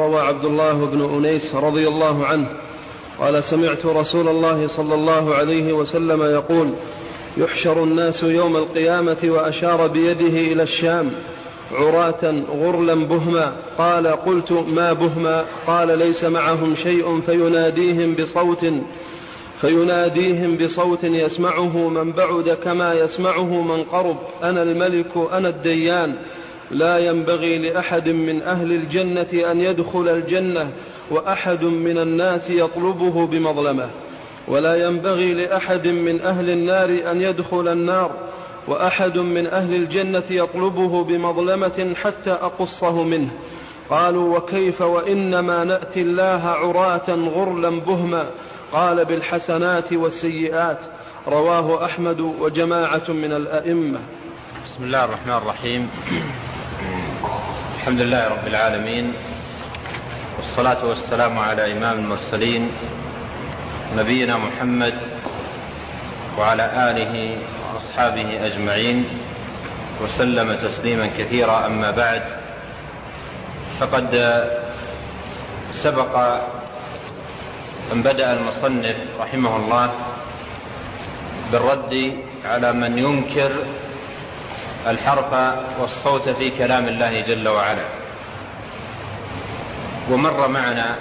وروى عبد الله بن أنيس رضي الله عنه قال سمعت رسول الله صلى الله عليه وسلم يقول يحشر الناس يوم القيامة وأشار بيده إلى الشام عراة غرلا بهما قال قلت ما بهما قال ليس معهم شيء فيناديهم بصوت فيناديهم بصوت يسمعه من بعد كما يسمعه من قرب أنا الملك أنا الديان لا ينبغي لأحد من أهل الجنة أن يدخل الجنة وأحد من الناس يطلبه بمظلمة. ولا ينبغي لأحد من أهل النار أن يدخل النار وأحد من أهل الجنة يطلبه بمظلمة حتى أقصه منه. قالوا وكيف وإنما نأتي الله عراة غرلا بهما؟ قال بالحسنات والسيئات. رواه أحمد وجماعة من الأئمة. بسم الله الرحمن الرحيم. الحمد لله رب العالمين والصلاة والسلام على إمام المرسلين نبينا محمد وعلى آله وأصحابه أجمعين وسلم تسليما كثيرا أما بعد فقد سبق أن بدأ المصنف رحمه الله بالرد على من ينكر الحرف والصوت في كلام الله جل وعلا. ومر معنا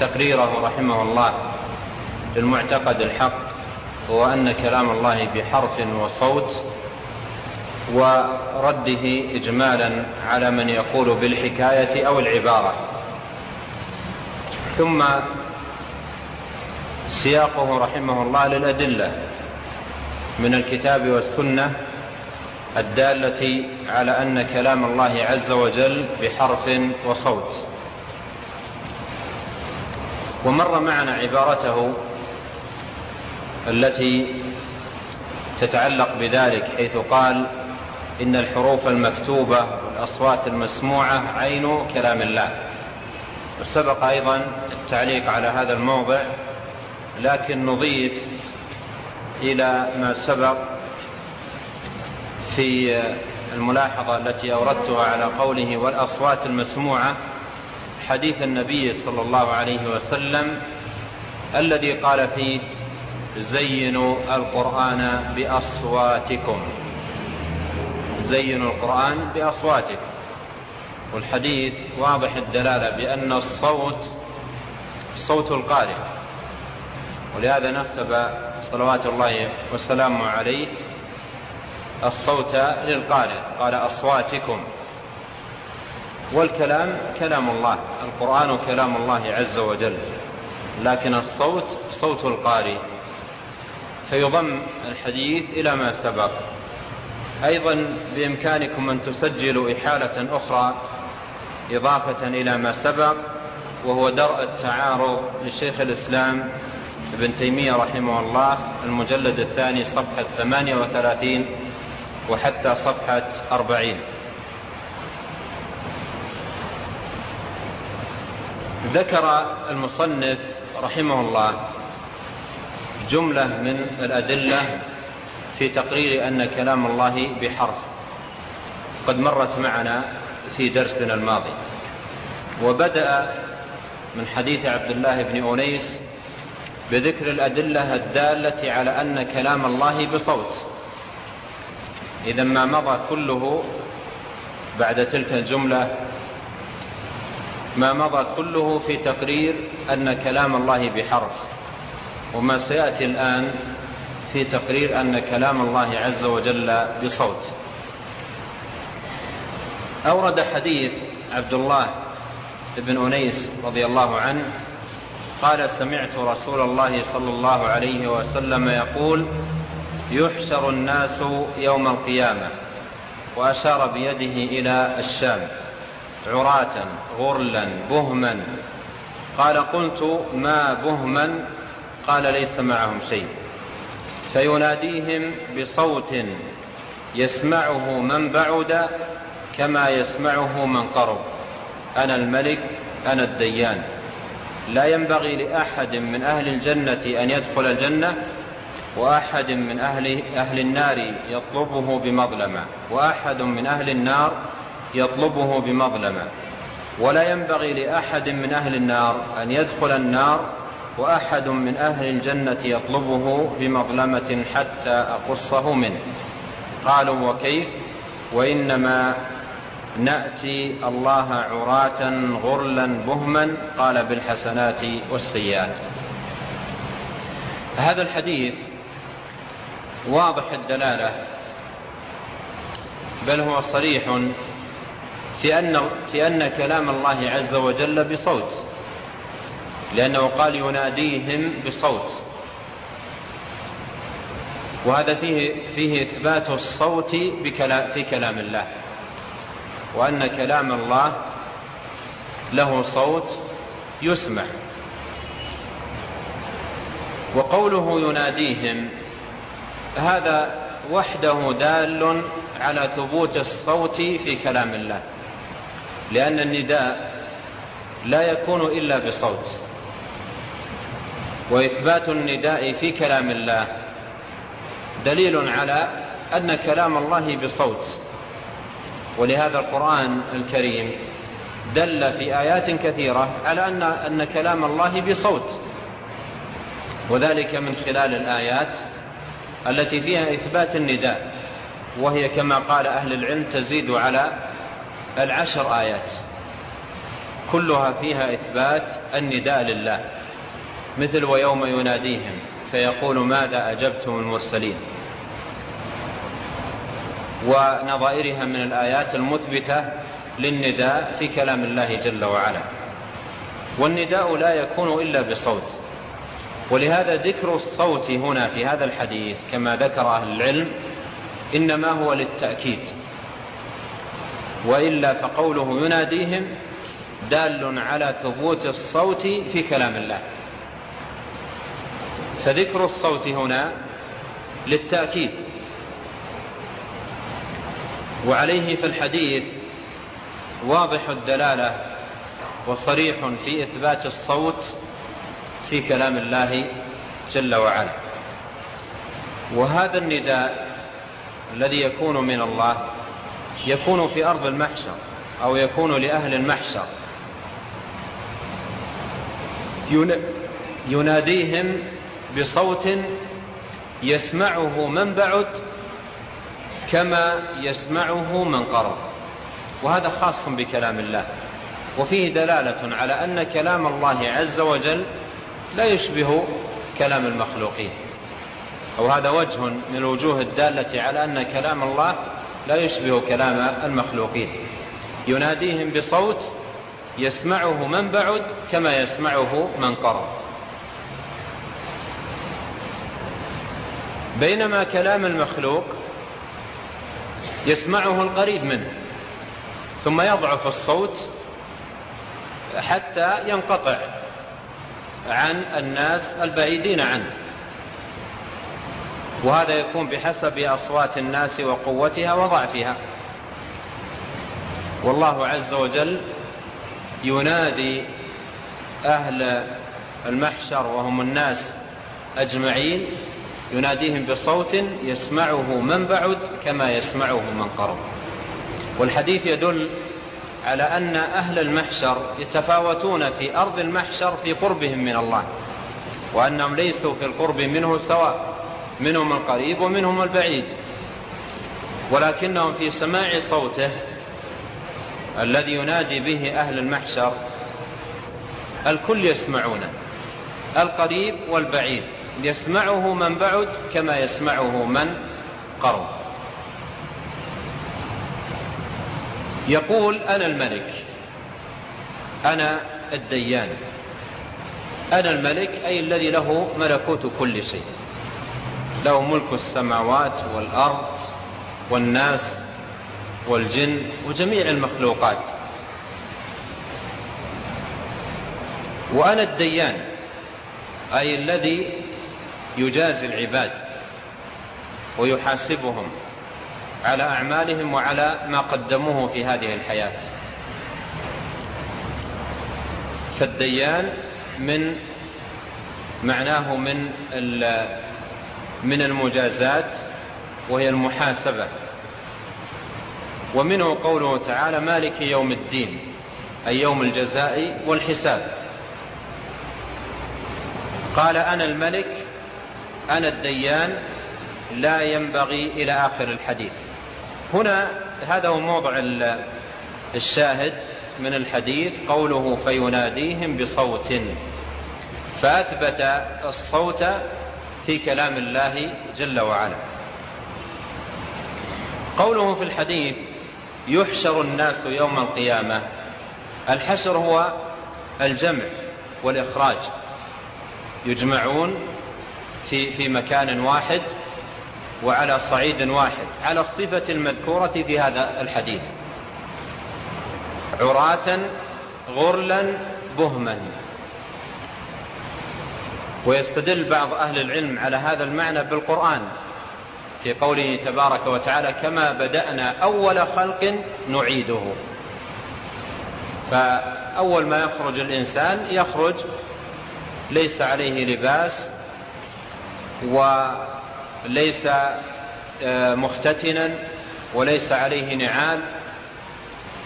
تقريره رحمه الله للمعتقد الحق هو أن كلام الله بحرف وصوت ورده إجمالا على من يقول بالحكاية أو العبارة. ثم سياقه رحمه الله للأدلة من الكتاب والسنة الدالة على أن كلام الله عز وجل بحرف وصوت. ومر معنا عبارته التي تتعلق بذلك حيث قال إن الحروف المكتوبة والأصوات المسموعة عين كلام الله. وسبق أيضا التعليق على هذا الموضع لكن نضيف إلى ما سبق في الملاحظة التي أوردتها على قوله والأصوات المسموعة حديث النبي صلى الله عليه وسلم الذي قال فيه زينوا القرآن بأصواتكم. زينوا القرآن بأصواتكم. والحديث واضح الدلالة بأن الصوت صوت القارئ ولهذا نسب صلوات الله وسلامه عليه الصوت للقارئ. قال أصواتكم. والكلام كلام الله. القرآن كلام الله عز وجل. لكن الصوت صوت القارئ. فيضم الحديث إلى ما سبق. أيضا بإمكانكم أن تسجلوا إحالة أخرى إضافة إلى ما سبق وهو درء التعارض لشيخ الإسلام ابن تيمية رحمه الله المجلد الثاني صفحة 38 وحتى صفحة 40 ذكر المصنف رحمه الله جملة من الأدلة في تقرير أن كلام الله بحرف. قد مرت معنا في درسنا الماضي. وبدأ من حديث عبد الله بن أنيس بذكر الأدلة الدالة على أن كلام الله بصوت. إذا ما مضى كله بعد تلك الجملة ما مضى كله في تقرير أن كلام الله بحرف وما سيأتي الآن في تقرير أن كلام الله عز وجل بصوت. أورد حديث عبد الله بن أنيس رضي الله عنه قال سمعت رسول الله صلى الله عليه وسلم يقول يحشر الناس يوم القيامة وأشار بيده إلى الشام عراة غرلا بهما. قال قلت ما بهما؟ قال ليس معهم شيء. فيناديهم بصوت يسمعه من بعد كما يسمعه من قرب أنا الملك أنا الديان. لا ينبغي لأحد من أهل الجنة أن يدخل الجنة وأحد من أهل, أهل النار يطلبه بمظلمة وأحد من أهل النار يطلبه بمظلمة. ولا ينبغي لأحد من أهل النار أن يدخل النار وأحد من أهل الجنة يطلبه بمظلمة حتى أقصه منه. قالوا وكيف؟ وإنما نأتي الله عراة غرلا بهما قال بالحسنات والسيئات. هذا الحديث واضح الدلالة بل هو صريح في أن, في أن كلام الله عز وجل بصوت لأنه قال يناديهم بصوت. وهذا فيه, فيه إثبات الصوت في كلام الله. وأن كلام الله له صوت يسمع. وقوله يناديهم هذا وحده دال على ثبوت الصوت في كلام الله. لأن النداء لا يكون إلا بصوت. وإثبات النداء في كلام الله دليل على أن كلام الله بصوت. ولهذا القرآن الكريم دل في آيات كثيرة على أن, أن كلام الله بصوت. وذلك من خلال الآيات التي فيها إثبات النداء وهي كما قال أهل العلم تزيد على العشر آيات. كلها فيها إثبات النداء لله مثل ويوم يناديهم فيقول ماذا أجبتم المرسلين. ونظائرها من الآيات المثبتة للنداء في كلام الله جل وعلا. والنداء لا يكون إلا بصوت. ولهذا ذكر الصوت هنا في هذا الحديث كما ذكر أهل العلم إنما هو للتأكيد وإلا فقوله يناديهم دال على ثبوت الصوت في كلام الله. فذكر الصوت هنا للتأكيد. وعليه في الحديث واضح الدلالة وصريح في إثبات الصوت في كلام الله جل وعلا. وهذا النداء الذي يكون من الله يكون في أرض المحشر أو يكون لأهل المحشر. يناديهم بصوت يسمعه من بعد كما يسمعه من قرب. وهذا خاص بكلام الله. وفيه دلالة على أن كلام الله عز وجل لا يشبه كلام المخلوقين. أو هذا وجه من الوجوه الدالة على أن كلام الله لا يشبه كلام المخلوقين. يناديهم بصوت يسمعه من بعد كما يسمعه من قرب. بينما كلام المخلوق يسمعه القريب منه ثم يضعف الصوت حتى ينقطع. عن الناس البعيدين عنه. وهذا يكون بحسب أصوات الناس وقوتها وضعفها. والله عز وجل ينادي أهل المحشر وهم الناس أجمعين يناديهم بصوت يسمعه من بعد كما يسمعه من قرب. والحديث يدل على أن أهل المحشر يتفاوتون في أرض المحشر في قربهم من الله وأنهم ليسوا في القرب منه سواء منهم القريب ومنهم البعيد. ولكنهم في سماع صوته الذي ينادي به أهل المحشر الكل يسمعونه القريب والبعيد يسمعه من بعد كما يسمعه من قرب. يقول أنا الملك أنا الديان أنا الملك أي الذي له ملكوت كل شيء له ملك السماوات والأرض والناس والجن وجميع المخلوقات. وأنا الديان أي الذي يجازي العباد ويحاسبهم. على أعمالهم وعلى ما قدموه في هذه الحياة. فالديان من معناه من من المجازات وهي المحاسبة. ومنه قوله تعالى مالك يوم الدين أي يوم الجزاء والحساب. قال أنا الملك أنا الديان لا ينبغي إلى آخر الحديث. هنا هذا هو موضع الشاهد من الحديث قوله فيناديهم بصوت. فأثبت الصوت في كلام الله جل وعلا. قوله في الحديث يحشر الناس يوم القيامة. الحشر هو الجمع والإخراج. يجمعون في في مكان واحد وعلى صعيد واحد على الصفة المذكورة في هذا الحديث. عراة غرلا بهما. ويستدل بعض أهل العلم على هذا المعنى بالقرآن في قوله تبارك وتعالى كما بدأنا أول خلق نعيده فأول ما يخرج الإنسان يخرج ليس عليه لباس وليس آه، مختتنا وليس عليه نعال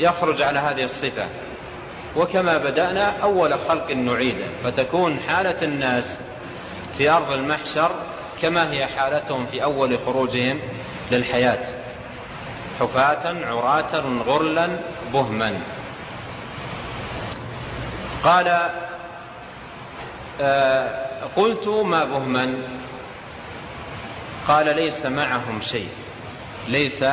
يخرج على هذه الصفة. وكما بدأنا أول خلق نعيده فتكون حالة الناس في أرض المحشر كما هي حالتهم في أول خروجهم للحياة. حفاة عراة غرلا بهما. قال آه قلت ما بهما؟ قال ليس معهم شيء. ليس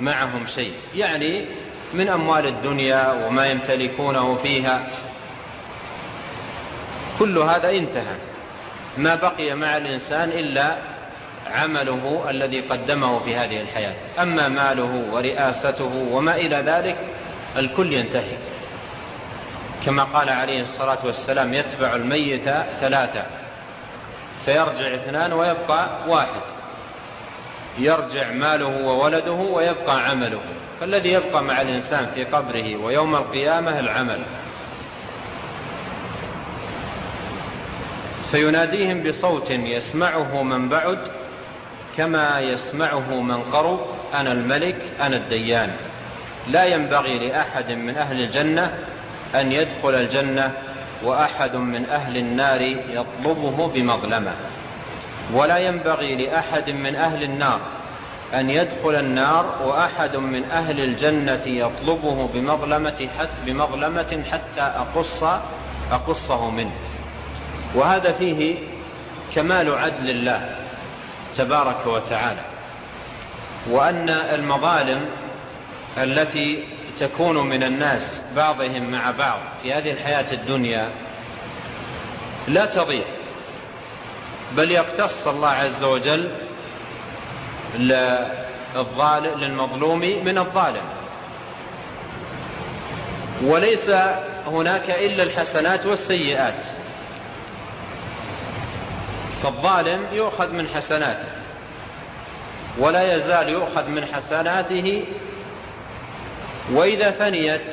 معهم شيء. يعني من أموال الدنيا وما يمتلكونه فيها. كل هذا انتهى. ما بقي مع الإنسان إلا عمله الذي قدمه في هذه الحياة. أما ماله ورئاسته وما إلى ذلك الكل ينتهي. كما قال عليه الصلاة والسلام يتبع الميت ثلاثة فيرجع اثنان ويبقى واحد. يرجع ماله وولده ويبقى عمله. فالذي يبقى مع الإنسان في قبره ويوم القيامة العمل. فيناديهم بصوت يسمعه من بعد كما يسمعه من قرب أنا الملك أنا الديان. لا ينبغي لأحد من أهل الجنة أن يدخل الجنة وأحد من أهل النار يطلبه بمظلمة. ولا ينبغي لأحد من أهل النار أن يدخل النار وأحد من أهل الجنة يطلبه بمظلمة حتى, بمظلمة حتى أقص أقصه منه. وهذا فيه كمال عدل الله تبارك وتعالى وأن المظالم التي تكون من الناس بعضهم مع بعض في هذه الحياة الدنيا لا تضيع. بل يقتص الله عز وجل للمظلوم من الظالم. وليس هناك إلا الحسنات والسيئات. فالظالم يؤخذ من حسناته ولا يزال يؤخذ من حسناته وإذا فنيت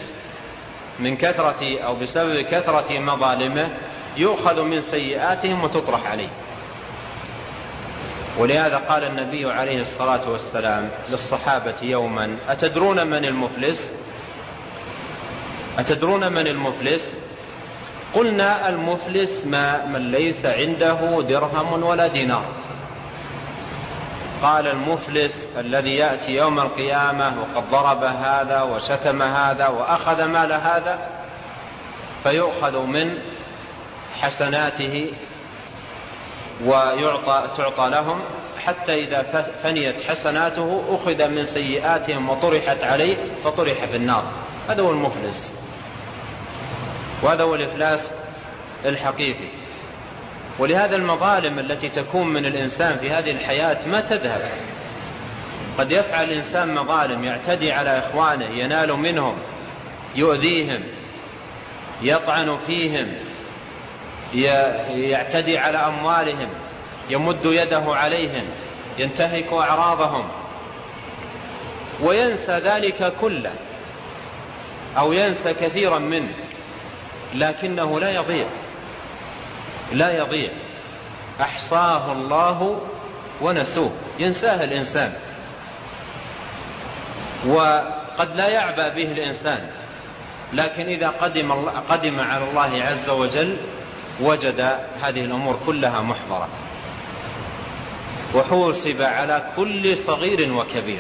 من كثرة أو بسبب كثرة مظالمه يؤخذ من سيئاتهم وتطرح عليه. ولهذا قال النبي عليه الصلاة والسلام للصحابة يوما أتدرون من المفلس؟ أتدرون من المفلس؟ قلنا المفلس ما من ليس عنده درهم ولا دينار. قال المفلس الذي يأتي يوم القيامة وقد ضرب هذا وشتم هذا وأخذ مال هذا فيؤخذ من حسناته ويعطى تعطى لهم حتى إذا فنيت حسناته أخذ من سيئاتهم وطرحت عليه فطرح في النار. هذا هو المفلس. وهذا هو الإفلاس الحقيقي. ولهذا المظالم التي تكون من الإنسان في هذه الحياة ما تذهب. قد يفعل الإنسان مظالم يعتدي على إخوانه ينال منهم يؤذيهم يطعن فيهم يعتدي على أموالهم يمد يده عليهم ينتهك أعراضهم وينسى ذلك كله أو ينسى كثيرا منه لكنه لا يضيع لا يضيع. أحصاه الله ونسوه ينساه الإنسان. وقد لا يعبأ به الإنسان لكن إذا قدم, قدم على الله عز وجل وجد هذه الأمور كلها محضرة. وحوسب على كل صغير وكبير.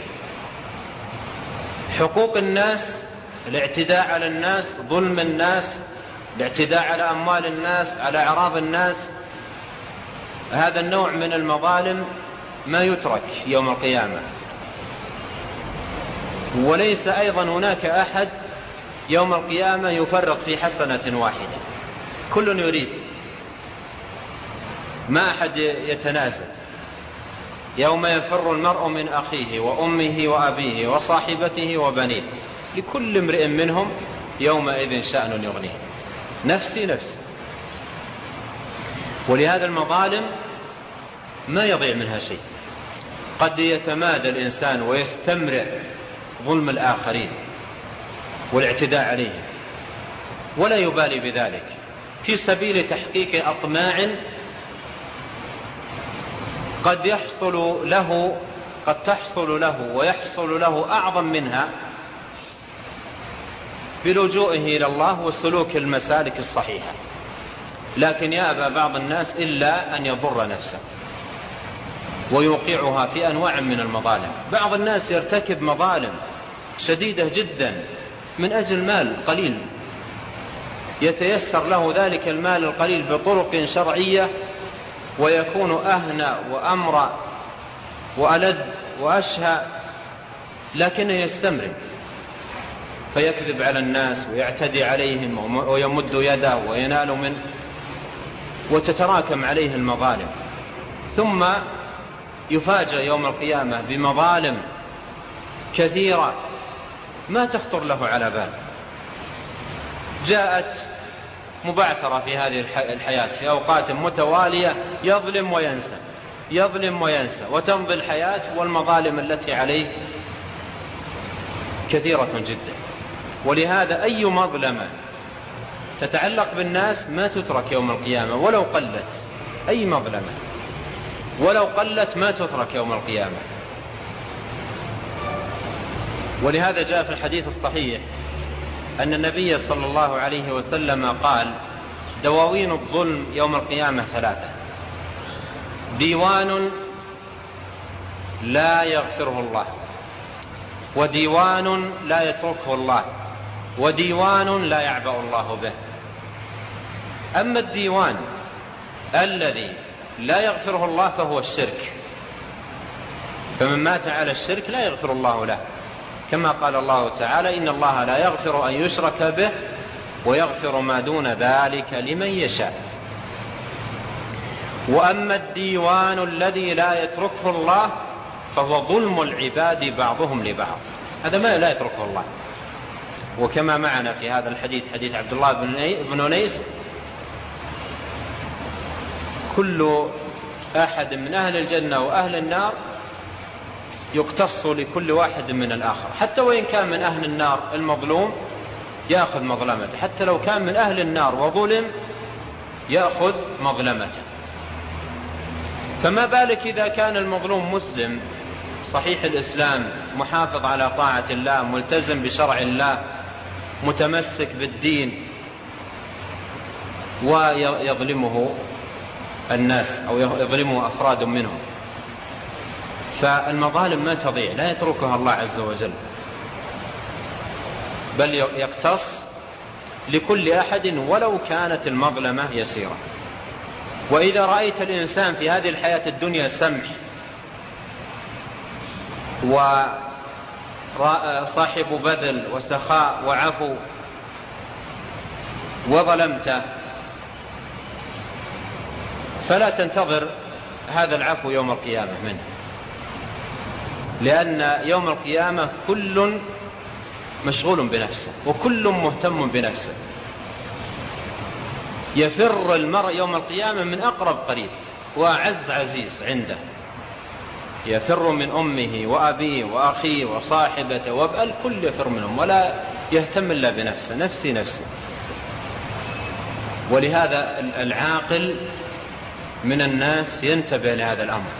حقوق الناس الاعتداء على الناس ظلم الناس الاعتداء على أموال الناس على أعراض الناس. هذا النوع من المظالم ما يترك يوم القيامة. وليس أيضا هناك أحد يوم القيامة يفرط في حسنة واحدة. كل يريد ما أحد يتنازل. يوم يفر المرء من أخيه وأمه وأبيه وصاحبته وبنيه. لكل امرئ منهم يومئذ شأن يغنيه. نفسي نفسي. ولهذا المظالم ما يضيع منها شيء. قد يتمادى الإنسان ويستمرئ ظلم الآخرين والاعتداء عليهم. ولا يبالي بذلك. في سبيل تحقيق أطماع قد يحصل له قد تحصل له ويحصل له أعظم منها بلجوئه إلى الله وسلوك المسالك الصحيحة. لكن يأبى بعض الناس إلا أن يضر نفسه ويوقعها في أنواع من المظالم. بعض الناس يرتكب مظالم شديدة جدا من أجل مال قليل. يتيسر له ذلك المال القليل بطرق شرعية ويكون أهنى وأمرى وألد وأشهى لكنه يستمر فيكذب على الناس ويعتدي عليهم ويمد يده وينال منه وتتراكم عليه المظالم. ثم يفاجأ يوم القيامة بمظالم كثيرة ما تخطر له على بال. جاءت مبعثرة في هذه الحياة في أوقات متوالية يظلم وينسى يظلم وينسى وتمضي الحياة والمظالم التي عليه كثيرة جدا. ولهذا أي مظلمة تتعلق بالناس ما تترك يوم القيامة ولو قلت أي مظلمة؟ ولو قلت ما تترك يوم القيامة؟ ولهذا جاء في الحديث الصحيح أن النبي صلى الله عليه وسلم قال دواوين الظلم يوم القيامة ثلاثة. ديوان لا يغفره الله وديوان لا يتركه الله وديوان لا يعبأ الله به. أما الديوان الذي لا يغفره الله فهو الشرك. فمن مات على الشرك لا يغفر الله له. كما قال الله تعالى إن الله لا يغفر أن يشرك به ويغفر ما دون ذلك لمن يشاء. وأما الديوان الذي لا يتركه الله فهو ظلم العباد بعضهم لبعض. هذا ما لا يتركه الله. وكما معنا في هذا الحديث حديث عبد الله بن أنيس كل أحد من أهل الجنة وأهل النار يقتص لكل واحد من الآخر. حتى وإن كان من أهل النار المظلوم يأخذ مظلمته. حتى لو كان من أهل النار وظلم يأخذ مظلمته. فما بالك إذا كان المظلوم مسلم؟ صحيح الإسلام محافظ على طاعة الله ملتزم بشرع الله متمسك بالدين ويظلمه الناس أو يظلمه أفراد منهم. فالمظالم ما تضيع لا يتركها الله عز وجل. بل يقتص لكل أحد ولو كانت المظلمة يسيرة. وإذا رأيت الإنسان في هذه الحياة الدنيا سمح وصاحب بذل وسخاء وعفو وظلمته فلا تنتظر هذا العفو يوم القيامة منه. لأن يوم القيامة كل مشغول بنفسه وكل مهتم بنفسه. يفر المرء يوم القيامة من أقرب قريب وأعز عزيز عنده. يفر من أمه وأبيه وأخيه وصاحبته وأبأ الكل يفر منهم ولا يهتم إلا بنفسه نفسي نفسي. ولهذا العاقل من الناس ينتبه لهذا الأمر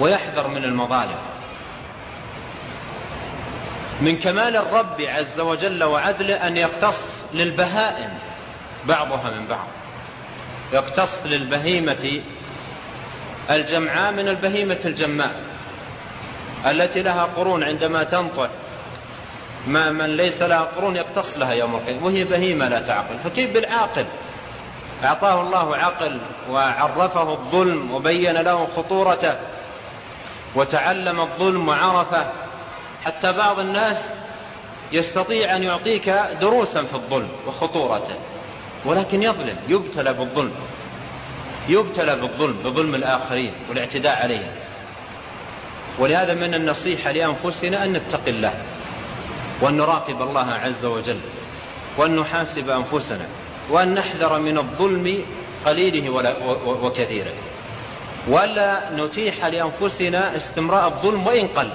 ويحذر من المظالم. من كمال الرب عز وجل وعدله أن يقتص للبهائم. بعضها من بعض. يقتص للبهيمة الجمعاء من البهيمة الجماء التي لها قرون عندما تنطع ما من ليس لها قرون يقتص لها يوم القيامة. وهي بهيمة لا تعقل. فكيف بالعاقل؟ أعطاه الله عقل وعرفه الظلم وبين له خطورته وتعلم الظلم وعرفه حتى بعض الناس يستطيع أن يعطيك دروسا في الظلم وخطورته ولكن يظلم يبتلى بالظلم يبتلى بالظلم بظلم الآخرين والاعتداء عليهم. ولهذا من النصيحة لأنفسنا أن نتقي الله وأن نراقب الله عز وجل وأن نحاسب أنفسنا وأن نحذر من الظلم قليله وكثيره. ولا نتيح لأنفسنا استمراء الظلم وإن قل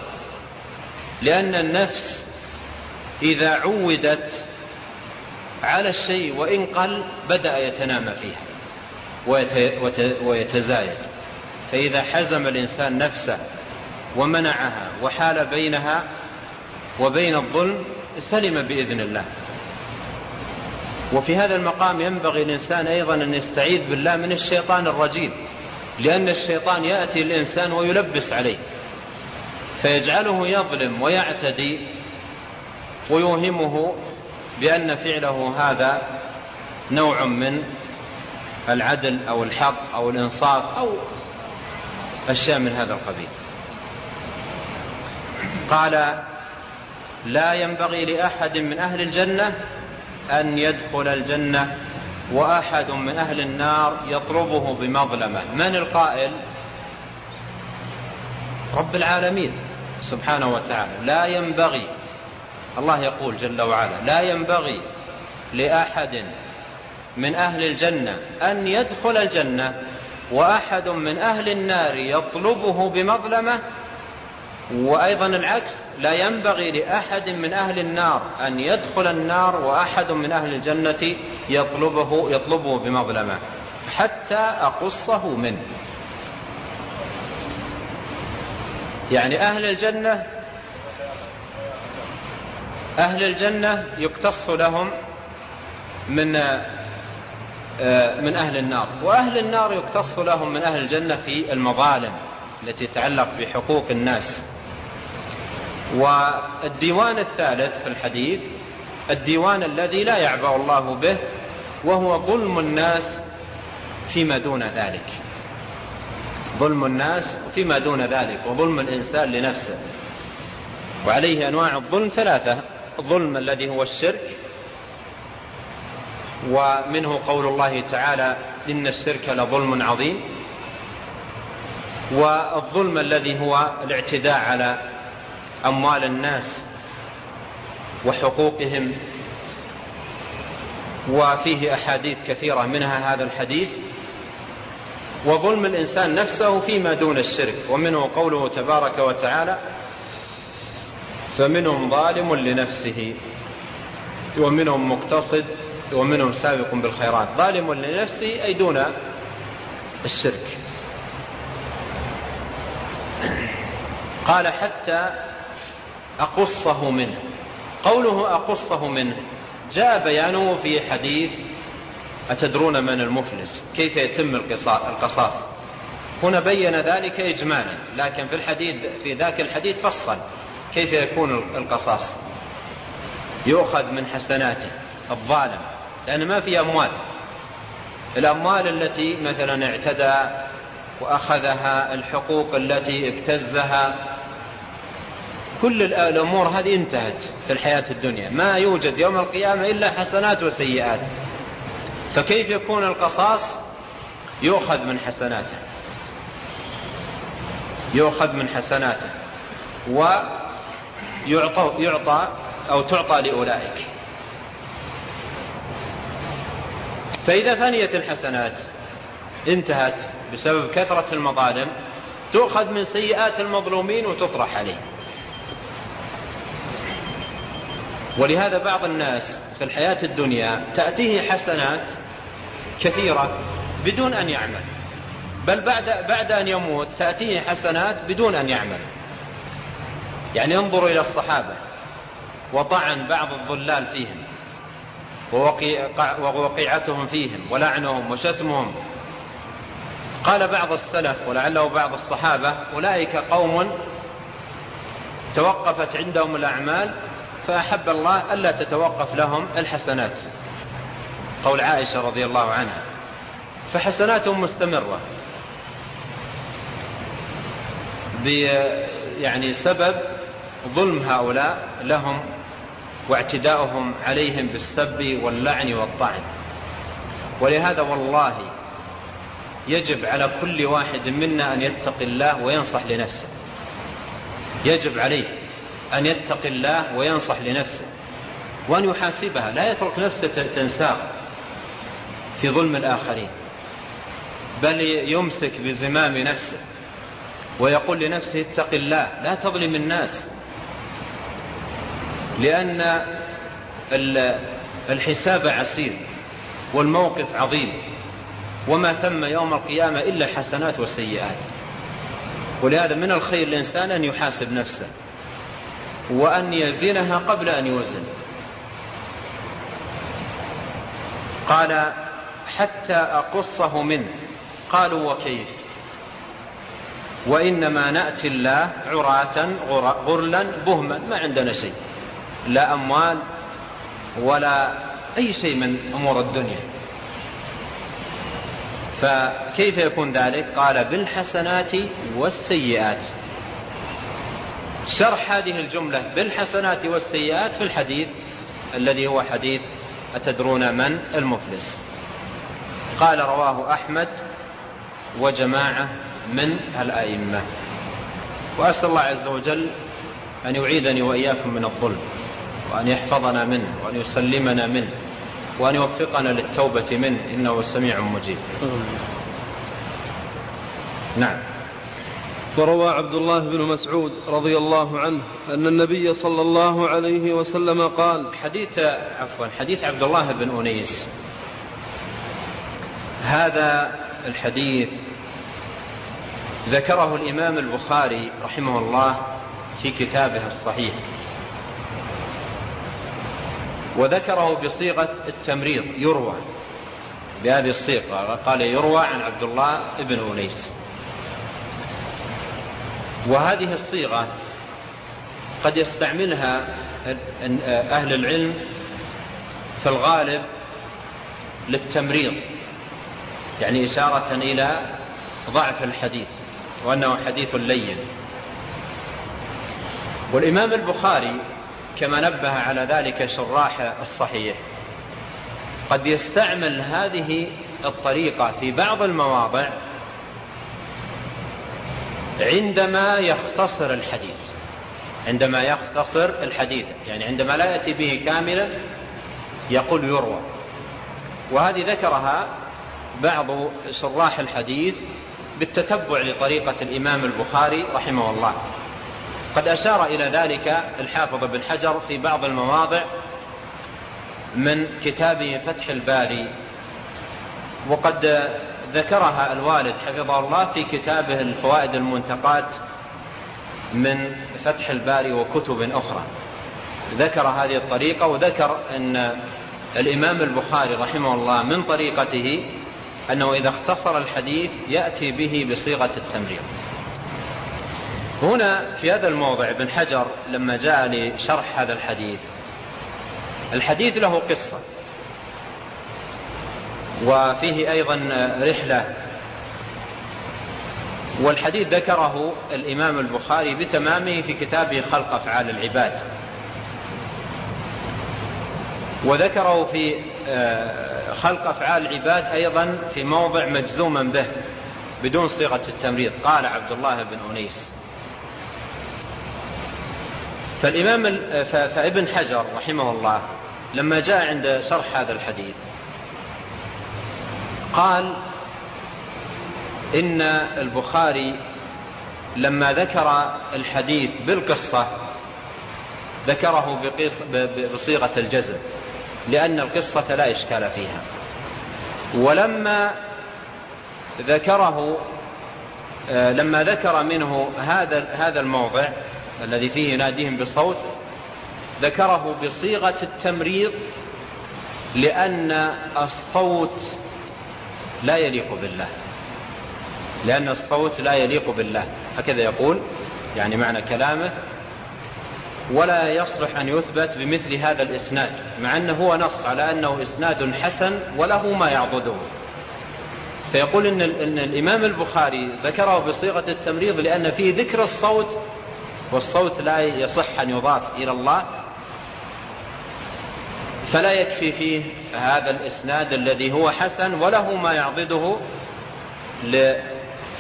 لأن النفس إذا عودت على الشيء وإن قل بدأ يتنامى فيها ويتزايد. فإذا حزم الإنسان نفسه ومنعها وحال بينها وبين الظلم سلم بإذن الله. وفي هذا المقام ينبغي الإنسان أيضا أن يستعيذ بالله من الشيطان الرجيم لأن الشيطان يأتي الإنسان ويلبس عليه. فيجعله يظلم ويعتدي ويوهمه بأن فعله هذا نوع من العدل أو الحق أو الإنصاف أو أشياء من هذا القبيل. قال لا ينبغي لأحد من أهل الجنة أن يدخل الجنة وأحد من أهل النار يطلبه بمظلمة. من القائل؟ رب العالمين. سبحانه وتعالى. لا ينبغي الله يقول جل وعلا لا ينبغي لأحد من أهل الجنة أن يدخل الجنة وأحد من أهل النار يطلبه بمظلمة. وأيضا العكس لا ينبغي لأحد من أهل النار أن يدخل النار وأحد من أهل الجنة يطلبه, يطلبه بمظلمة. حتى أقصه منه. يعني أهل الجنة أهل الجنة يقتص لهم من آه، من أهل النار وأهل النار يقتص لهم من أهل الجنة في المظالم التي تتعلق بحقوق الناس. والديوان الثالث في الحديث الديوان الذي لا يعبأ الله به وهو ظلم الناس فيما دون ذلك. ظلم الناس فيما دون ذلك وظلم الإنسان لنفسه. وعليه أنواع الظلم ثلاثة. الظلم الذي هو الشرك ومنه قول الله تعالى إن الشرك لظلم عظيم. والظلم الذي هو الاعتداء على أموال الناس وحقوقهم. وفيه أحاديث كثيرة منها هذا الحديث. وظلم الإنسان نفسه فيما دون الشرك ومنه قوله تبارك وتعالى فمنهم ظالم لنفسه ومنهم مقتصد ومنهم سابق بالخيرات. ظالم لنفسه أي دون الشرك. قال حتى أقصه منه. قوله أقصه منه جاء بيانه في حديث أتدرون من المفلس؟ كيف يتم القصاص؟ هنا بين ذلك إجمالا لكن في الحديث في ذاك الحديث فصل كيف يكون القصاص؟ يؤخذ من حسناته الظالم لأن ما في أموال. الأموال التي مثلا اعتدى وأخذها الحقوق التي ابتزها كل الأمور هذه انتهت في الحياة الدنيا. ما يوجد يوم القيامة إلا حسنات وسيئات. فكيف يكون القصاص؟ يؤخذ من حسناته. يؤخذ من حسناته. ويعطى يعطى أو تعطى لأولئك. فإذا فنيت الحسنات انتهت بسبب كثرة المظالم تؤخذ من سيئات المظلومين وتطرح عليه. ولهذا بعض الناس في الحياة الدنيا تأتيه حسنات كثيرة بدون أن يعمل. بل بعد, بعد أن يموت تأتيه حسنات بدون أن يعمل. يعني انظروا إلى الصحابة. وطعن بعض الضلال فيهم. ووقيعتهم فيهم ولعنهم وشتمهم. قال بعض السلف ولعله بعض الصحابة أولئك قوم توقفت عندهم الأعمال فأحب الله ألا تتوقف لهم الحسنات. قول عائشة رضي الله عنها. فحسناتهم مستمرة. يعني سبب ظلم هؤلاء لهم واعتداؤهم عليهم بالسب واللعن والطعن. ولهذا والله يجب على كل واحد منا أن يتقي الله وينصح لنفسه. يجب عليه أن يتقي الله وينصح لنفسه. وأن يحاسبها. لا يترك نفسه تنساق. في ظلم الآخرين. بل يمسك بزمام نفسه ويقول لنفسه اتق الله لا تظلم الناس. لأن الحساب عسير والموقف عظيم. وما ثم يوم القيامة إلا حسنات وسيئات. ولهذا من الخير الإنسان أن يحاسب نفسه وأن يزنها قبل أن يوزن. قال حتى أقصه منه. قالوا وكيف؟ وإنما نأتي الله عراة غرلا بهما ما عندنا شيء. لا أموال ولا أي شيء من أمور الدنيا. فكيف يكون ذلك؟ قال بالحسنات والسيئات. شرح هذه الجملة بالحسنات والسيئات في الحديث الذي هو حديث أتدرون من المفلس. قال رواه أحمد وجماعة من الأئمة. وأسأل الله عز وجل أن يعيذني وإياكم من الظلم وأن يحفظنا منه وأن يسلمنا منه وأن يوفقنا للتوبة منه إنه سميع مجيب. نعم. وروى عبد الله بن مسعود رضي الله عنه أن النبي صلى الله عليه وسلم قال حديث عفوا حديث عبد الله بن أنيس. هذا الحديث ذكره الإمام البخاري رحمه الله في كتابه الصحيح. وذكره بصيغة التمريض يروى بهذه الصيغة قال يروى عن عبد الله بن أنيس. وهذه الصيغة قد يستعملها أهل العلم في الغالب للتمريض. يعني إشارة إلى ضعف الحديث وأنه حديث لين. والإمام البخاري كما نبه على ذلك شراح الصحيح. قد يستعمل هذه الطريقة في بعض المواضع عندما يختصر الحديث. عندما يختصر الحديث. يعني عندما لا يأتي به كاملا يقول يروى. وهذه ذكرها بعض شراح الحديث بالتتبع لطريقة الإمام البخاري رحمه الله. قد أشار إلى ذلك الحافظ بن حجر في بعض المواضع من كتابه فتح الباري وقد ذكرها الوالد حفظه الله في كتابه الفوائد المنتقات من فتح الباري وكتب أخرى. ذكر هذه الطريقة وذكر أن الإمام البخاري رحمه الله من طريقته أنه إذا اختصر الحديث يأتي به بصيغة التمريض. هنا في هذا الموضع ابن حجر لما جاء لشرح هذا الحديث الحديث له قصة وفيه أيضا رحلة. والحديث ذكره الإمام البخاري بتمامه في كتابه خلق أفعال العباد. وذكره في خلق أفعال العباد أيضا في موضع مجزوما به بدون صيغة التمريض. قال عبد الله بن أنيس. فالإمام فابن حجر رحمه الله لما جاء عند شرح هذا الحديث قال إن البخاري لما ذكر الحديث بالقصة ذكره بصيغة الجزم. لأن القصة لا إشكال فيها. ولما ذكره آه، لما ذكر منه هذا هذا الموضع الذي فيه يناديهم بصوت ذكره بصيغة التمريض لأن الصوت لا يليق بالله. لأن الصوت لا يليق بالله. هكذا يقول يعني معنى كلامه ولا يصلح أن يثبت بمثل هذا الإسناد مع أنه هو نص على أنه إسناد حسن وله ما يعضده. فيقول إن, إن الإمام البخاري ذكره بصيغة التمريض لأن فيه ذكر الصوت والصوت لا يصح أن يضاف إلى الله. فلا يكفي فيه هذا الإسناد الذي هو حسن وله ما يعضده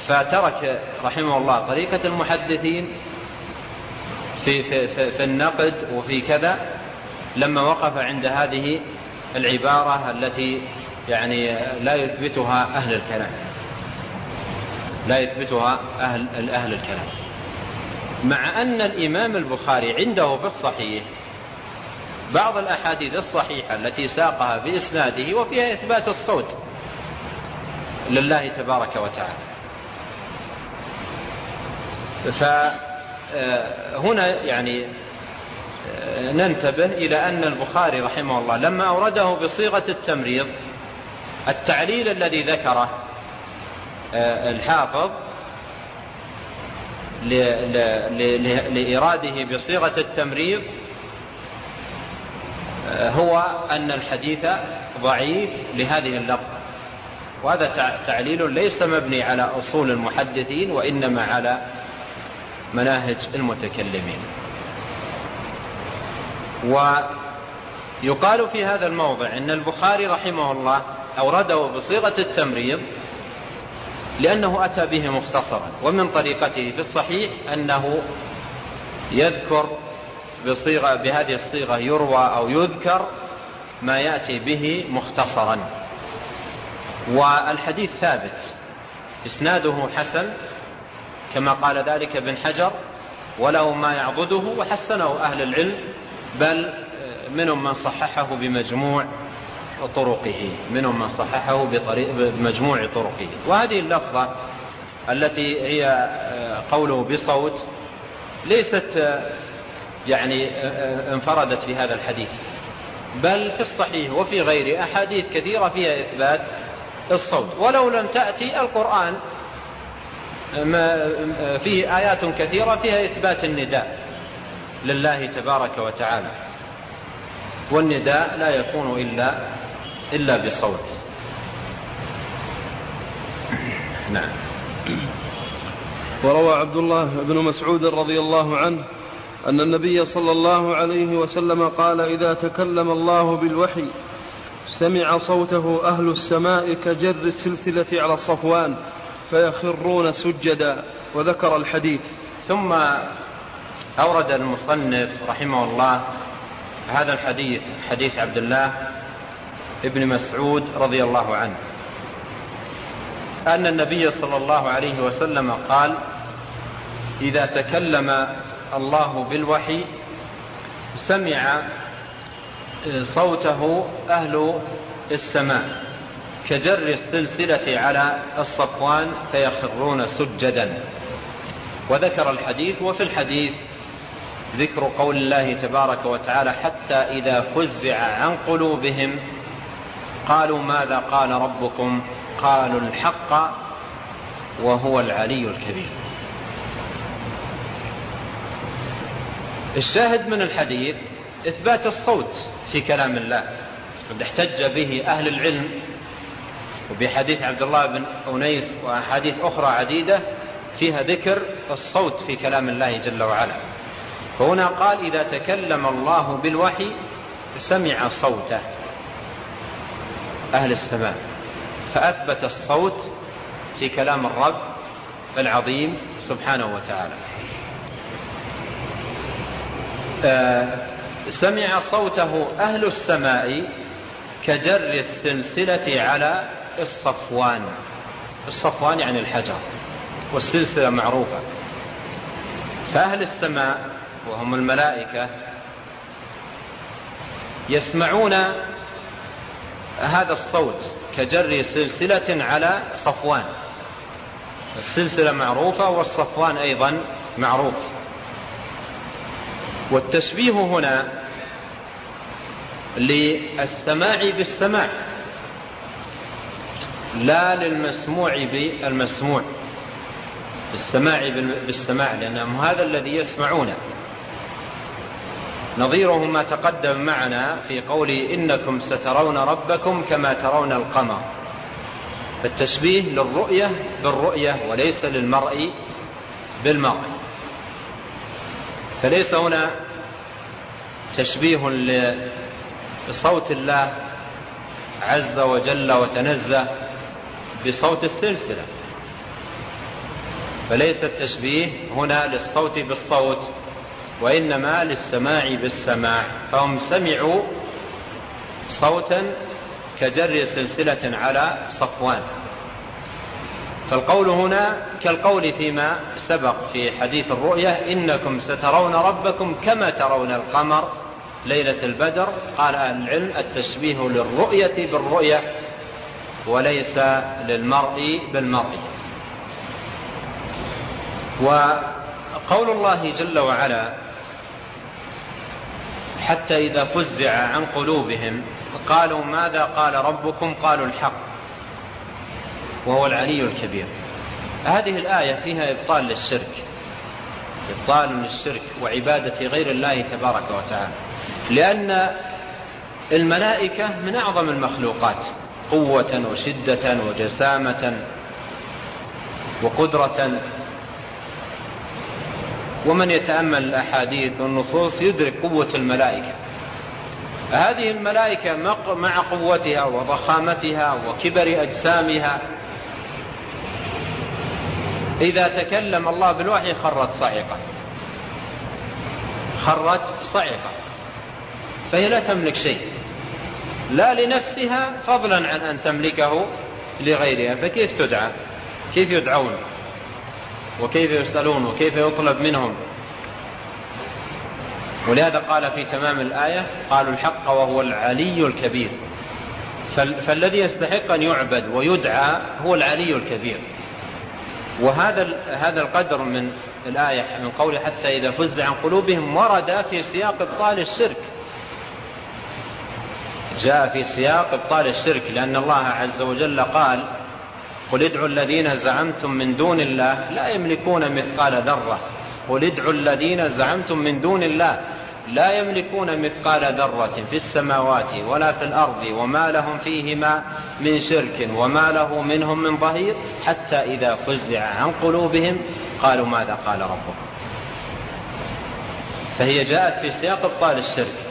فترك رحمه الله طريقة المحدثين في, في, في, في النقد وفي كذا لما وقف عند هذه العبارة التي يعني لا يثبتها أهل الكلام. لا يثبتها أهل, أهل الكلام. مع أن الإمام البخاري عنده في الصحيح بعض الأحاديث الصحيحة التي ساقها بإسناده وفيها إثبات الصوت لله تبارك وتعالى. فهنا يعني ننتبه إلى أن البخاري رحمه الله لما أورده بصيغة التمريض التعليل الذي ذكره الحافظ لإراده بصيغة التمريض هو أن الحديث ضعيف لهذه اللفظة وهذا تعليل ليس مبني على أصول المحدثين وإنما على مناهج المتكلمين. ويقال في هذا الموضع أن البخاري رحمه الله أورده بصيغة التمريض لأنه أتى به مختصرا ومن طريقته في الصحيح أنه يذكر بصيغة بهذه الصيغة يروى أو يذكر ما يأتي به مختصرا. والحديث ثابت إسناده حسن كما قال ذلك ابن حجر وله ما يعضده وحسنه أهل العلم بل منهم من صححه بمجموع طرقه منهم من صححه بمجموع طرقه. وهذه اللفظة التي هي قوله بصوت ليست يعني انفردت في هذا الحديث بل في الصحيح وفي غيره أحاديث كثيرة فيها إثبات الصوت. ولو لم تأتي القرآن فيه آيات كثيرة فيها إثبات النداء لله تبارك وتعالى. والنداء لا يكون إلا إلا بصوت. نعم. وروى عبد الله بن مسعود رضي الله عنه أن النبي صلى الله عليه وسلم قال إذا تكلم الله بالوحي سمع صوته أهل السماء كجر السلسلة على الصفوان فيخرون سجدا وذكر الحديث. ثم أورد المصنف رحمه الله هذا الحديث حديث عبد الله ابن مسعود رضي الله عنه. أن النبي صلى الله عليه وسلم قال إذا تكلم الله بالوحي سمع صوته أهل السماء. كجر السلسلة على الصفوان فيخرون سجدا. وذكر الحديث وفي الحديث ذكر قول الله تبارك وتعالى حتى إذا فزع عن قلوبهم قالوا ماذا قال ربكم؟ قالوا الحق وهو العلي الكبير. الشاهد من الحديث إثبات الصوت في كلام الله. قد احتج به أهل العلم وبحديث عبد الله بن أنيس وأحاديث أخرى عديدة فيها ذكر الصوت في كلام الله جل وعلا. فهنا قال إذا تكلم الله بالوحي سمع صوته. أهل السماء. فأثبت الصوت في كلام الرب العظيم سبحانه وتعالى. آه، سمع صوته أهل السماء كجر السلسلة على الصفوان. الصفوان يعني الحجر والسلسلة معروفة. فأهل السماء وهم الملائكة يسمعون هذا الصوت كجر سلسلة على صفوان. السلسلة معروفة والصفوان أيضا معروف. والتشبيه هنا للسماع بالسماع. لا للمسموع بالمسموع السماع بالسماع لأنهم هذا الذي يسمعونه نظيره ما تقدم معنا في قول إنكم سترون ربكم كما ترون القمر. التشبيه للرؤية بالرؤية وليس للمرء بالمرء. فليس هنا تشبيه لصوت الله عز وجل وتنزه بصوت السلسلة. فليس التشبيه هنا للصوت بالصوت وإنما للسماع بالسماع. فهم سمعوا صوتا كجر سلسلة على صفوان. فالقول هنا كالقول فيما سبق في حديث الرؤية إنكم سترون ربكم كما ترون القمر. ليلة البدر قال أهل العلم التشبيه للرؤية بالرؤية. وليس للمرء بالمرء. وقول الله جل وعلا حتى إذا فزع عن قلوبهم قالوا ماذا قال ربكم؟ قالوا الحق. وهو العلي الكبير. هذه الآية فيها إبطال للشرك. إبطال للشرك وعبادة غير الله تبارك وتعالى. لأن الملائكة من أعظم المخلوقات. قوة وشدة وجسامة وقدرة. ومن يتأمل الأحاديث والنصوص يدرك قوة الملائكة. هذه الملائكة مع قوتها وضخامتها وكبر أجسامها. إذا تكلم الله بالوحي خرت صعقة. خرت صعقة. فهي لا تملك شيء. لا لنفسها فضلا عن أن تملكه لغيرها. فكيف تدعى؟ كيف يدعون؟ وكيف يسألون وكيف يطلب منهم؟ ولهذا قال في تمام الآية قالوا الحق وهو العلي الكبير. فالذي يستحق أن يعبد ويدعى هو العلي الكبير. وهذا هذا القدر من الآية من قول حتى إذا فز عن قلوبهم ورد في سياق إبطال الشرك. جاء في سياق إبطال الشرك لأن الله عز وجل قال قل ادعوا الذين زعمتم من دون الله لا يملكون مثقال ذرة. قل ادعوا الذين زعمتم من دون الله لا يملكون مثقال ذرة في السماوات ولا في الأرض وما لهم فيهما من شرك وما له منهم من ظهير حتى إذا فزع عن قلوبهم قالوا ماذا قال ربكم فهي جاءت في سياق إبطال الشرك.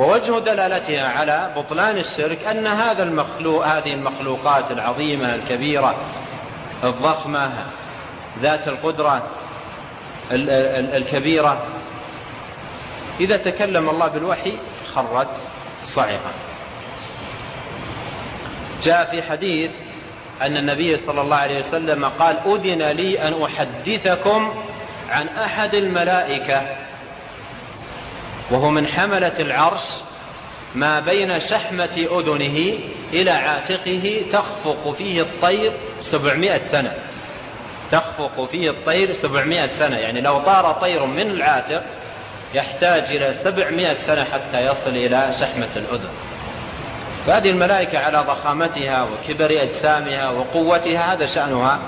ووجه دلالتها على بطلان الشرك أن هذا المخلوق هذه المخلوقات العظيمة الكبيرة الضخمة ذات القدرة الكبيرة. إذا تكلم الله بالوحي خرت صعقة جاء في حديث أن النبي صلى الله عليه وسلم قال أذن لي أن أحدثكم عن أحد الملائكة وهو من حملة العرش ما بين شحمة أذنه إلى عاتقه تخفق فيه الطير سبعمائة سنة. تخفق فيه الطير سبعمائة سنة. يعني لو طار طير من العاتق يحتاج إلى سبعمائة سنة حتى يصل إلى شحمة الأذن. فهذه الملائكة على ضخامتها وكبر أجسامها وقوتها هذا شأنها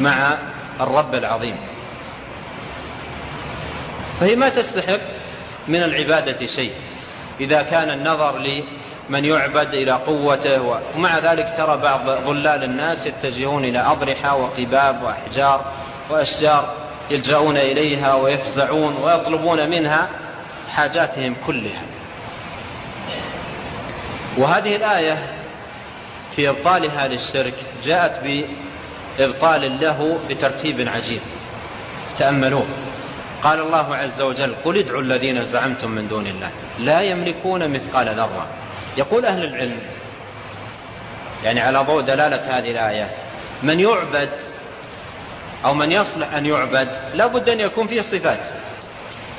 مع الرب العظيم. فهي ما تستحق من العبادة شيء. إذا كان النظر لمن يعبد إلى قوته ومع ذلك ترى بعض ظلال الناس يتجهون إلى أضرحة وقباب وأحجار وأشجار يلجؤون إليها ويفزعون ويطلبون منها حاجاتهم كلها. وهذه الآية في إبطالها للشرك جاءت بإبطال له بترتيب عجيب. تأملوه. قال الله عز وجل قل ادعوا الذين زعمتم من دون الله لا يملكون مثقال ذرة. يقول أهل العلم يعني على ضوء دلالة هذه الآية من يعبد أو من يصلح أن يعبد لا بد أن يكون فيه صفات.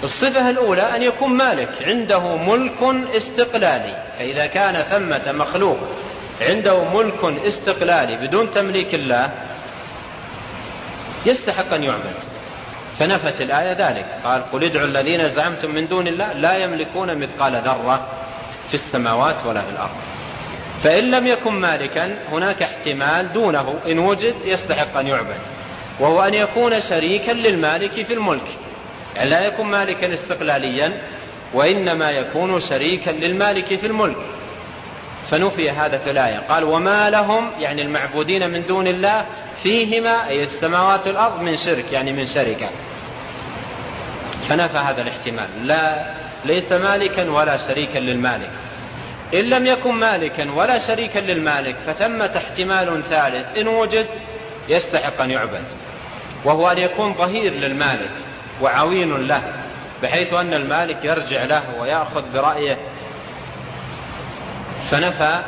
الصفة الأولى أن يكون مالك عنده ملك استقلالي. فإذا كان ثمة مخلوق عنده ملك استقلالي بدون تمليك الله يستحق أن يعبد. فنفت الآية ذلك. قال قل ادعوا الذين زعمتم من دون الله لا يملكون مثقال ذرة في السماوات ولا في الأرض. فإن لم يكن مالكا هناك احتمال دونه إن وجد يستحق أن يعبد وهو أن يكون شريكا للمالك في الملك. يعني لا يكون مالكا استقلاليا وإنما يكون شريكا للمالك في الملك. فنفي هذا في الآية. قال وما لهم يعني المعبودين من دون الله فيهما أي السماوات والأرض من شرك يعني من شركة. فنفى هذا الاحتمال. لا ليس مالكا ولا شريكا للمالك. إن لم يكن مالكا ولا شريكا للمالك فثمة احتمال ثالث إن وجد يستحق أن يعبد وهو أن يكون ظهير للمالك وعوين له بحيث أن المالك يرجع له ويأخذ برأيه. فنفى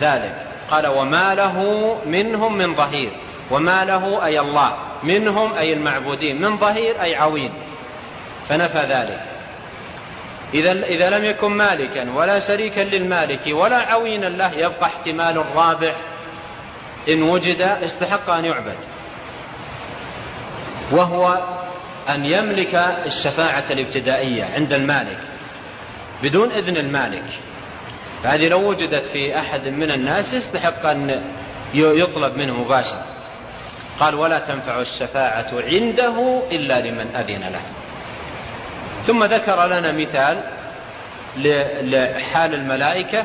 ذلك. قال وما له منهم من ظهير وما له أي الله منهم أي المعبودين من ظهير أي عوين. فنفى ذلك. إذا إذا لم يكن مالكا ولا شريكا للمالك ولا عوينا له يبقى احتمال الرابع إن وجد استحق أن يعبد وهو أن يملك الشفاعة الابتدائية عند المالك بدون إذن المالك. فهذه لو وجدت في أحد من الناس يستحق أن يطلب منه مباشرة. قال ولا تنفع الشفاعة عنده إلا لمن أذن له. ثم ذكر لنا مثال لحال الملائكة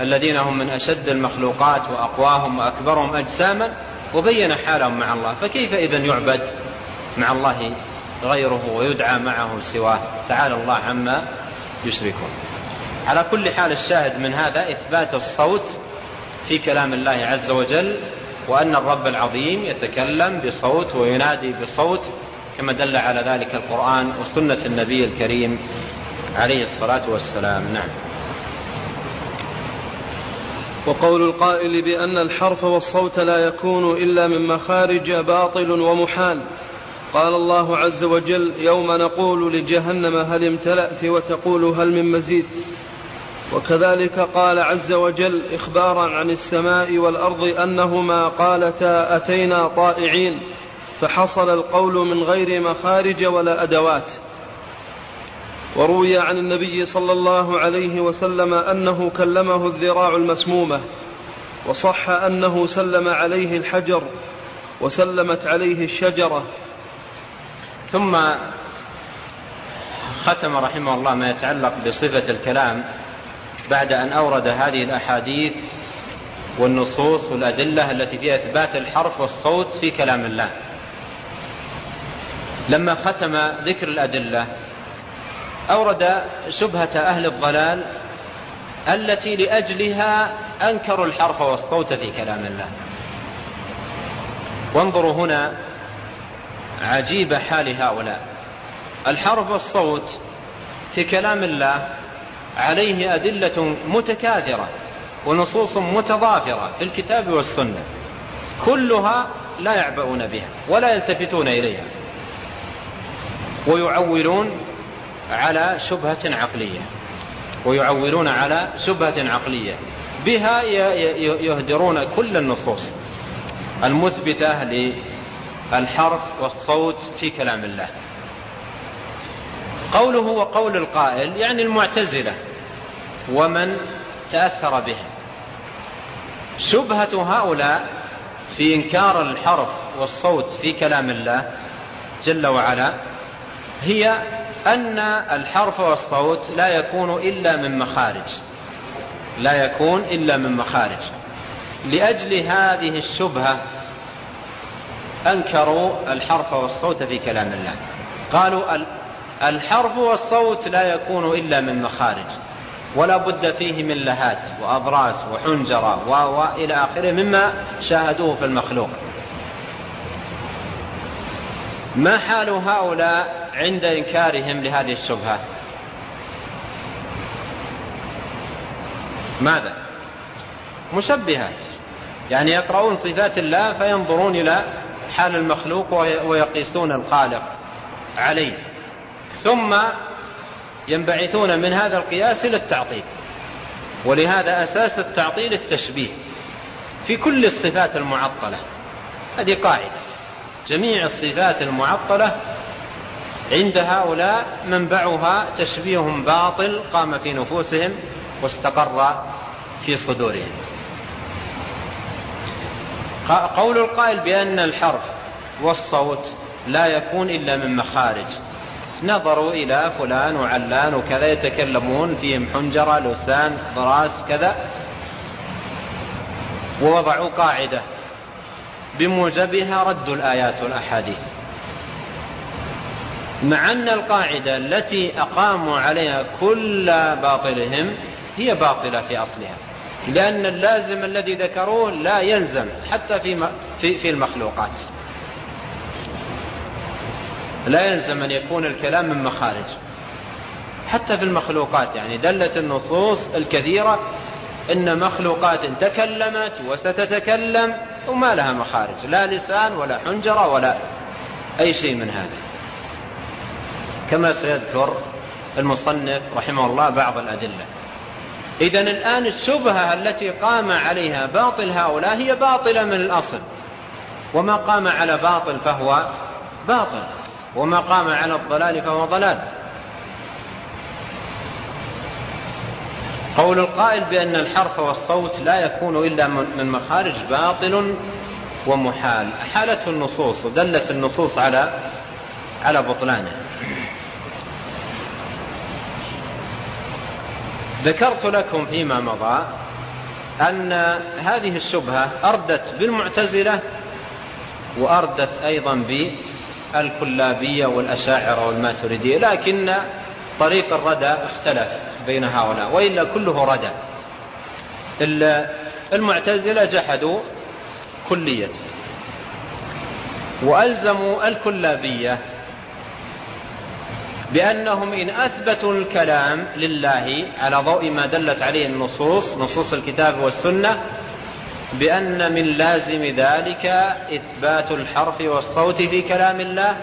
الذين هم من أشد المخلوقات وأقواهم وأكبرهم أجساما وبين حالهم مع الله. فكيف إذا يعبد مع الله غيره ويدعى معه سواه؟ تعالى الله عما يشركون. على كل حال الشاهد من هذا إثبات الصوت في كلام الله عز وجل وأن الرب العظيم يتكلم بصوت وينادي بصوت كما دل على ذلك القرآن وسنة النبي الكريم عليه الصلاة والسلام. نعم. وقول القائل بأن الحرف والصوت لا يكون إلا من مخارج باطل ومحال. قال الله عز وجل يوم نقول لجهنم هل امتلأت وتقول هل من مزيد. وكذلك قال عز وجل إخبارا عن السماء والأرض أنهما قالتا أتينا طائعين. فحصل القول من غير مخارج ولا أدوات. وروي عن النبي صلى الله عليه وسلم أنه كلمه الذراع المسمومة وصح أنه سلم عليه الحجر وسلمت عليه الشجرة. ثم ختم رحمه الله ما يتعلق بصفة الكلام بعد أن أورد هذه الأحاديث والنصوص والأدلة التي فيها إثبات الحرف والصوت في كلام الله. لما ختم ذكر الأدلة أورد شبهة أهل الضلال التي لأجلها أنكروا الحرف والصوت في كلام الله. وانظروا هنا عجيب حال هؤلاء. الحرف والصوت في كلام الله عليه أدلة متكاثرة ونصوص متضافرة في الكتاب والسنة كلها لا يعبؤون بها ولا يلتفتون إليها. ويعولون على شبهة عقلية. ويعولون على شبهة عقلية. بها يهدرون كل النصوص المثبتة للحرف والصوت في كلام الله. قوله وقول القائل يعني المعتزلة ومن تأثر بهم. شبهة هؤلاء في إنكار الحرف والصوت في كلام الله جل وعلا هي أن الحرف والصوت لا يكون إلا من مخارج. لا يكون إلا من مخارج. لأجل هذه الشبهة أنكروا الحرف والصوت في كلام الله. قالوا الحرف والصوت لا يكون إلا من مخارج. ولا بد فيه من لهات وأضراس وحنجرة وإلى آخره مما شاهدوه في المخلوق. ما حال هؤلاء عند إنكارهم لهذه الشبهة. ماذا؟ مشبهات يعني يقرؤون صفات الله فينظرون إلى حال المخلوق ويقيسون الخالق عليه. ثم ينبعثون من هذا القياس إلى التعطيل. ولهذا أساس التعطيل التشبيه في كل الصفات المعطلة. هذه قاعدة. جميع الصفات المعطلة عند هؤلاء منبعها تشبيه باطل قام في نفوسهم واستقر في صدورهم. قول القائل بأن الحرف والصوت لا يكون إلا من مخارج. نظروا إلى فلان وعلان وكذا يتكلمون فيهم حنجرة لسان ضراس كذا. ووضعوا قاعدة. بموجبها ردوا الآيات والأحاديث. مع أن القاعدة التي أقاموا عليها كل باطلهم هي باطلة في أصلها لأن اللازم الذي ذكروه لا يلزم حتى في في في المخلوقات. لا يلزم أن يكون الكلام من مخارج. حتى في المخلوقات يعني دلت النصوص الكثيرة إن مخلوقات تكلمت وستتكلم وما لها مخارج لا لسان ولا حنجرة ولا أي شيء من هذا. كما سيذكر المصنف رحمه الله بعض الأدلة. إذا الآن الشبهة التي قام عليها باطل هؤلاء هي باطلة من الأصل. وما قام على باطل فهو باطل وما قام على الضلال فهو ضلال. قول القائل بأن الحرف والصوت لا يكون إلا من مخارج باطل ومحال. حالته النصوص ودلت النصوص على على بطلانه. ذكرت لكم فيما مضى أن هذه الشبهة أردت بالمعتزلة وأردت أيضا بالكلابية والأشاعرة والماتريدية لكن طريق الردى اختلف بين هؤلاء وإلا كله ردى. المعتزلة جحدوا كلية وألزموا الكلابية بأنهم إن أثبتوا الكلام لله على ضوء ما دلت عليه النصوص نصوص الكتاب والسنة بأن من لازم ذلك إثبات الحرف والصوت في كلام الله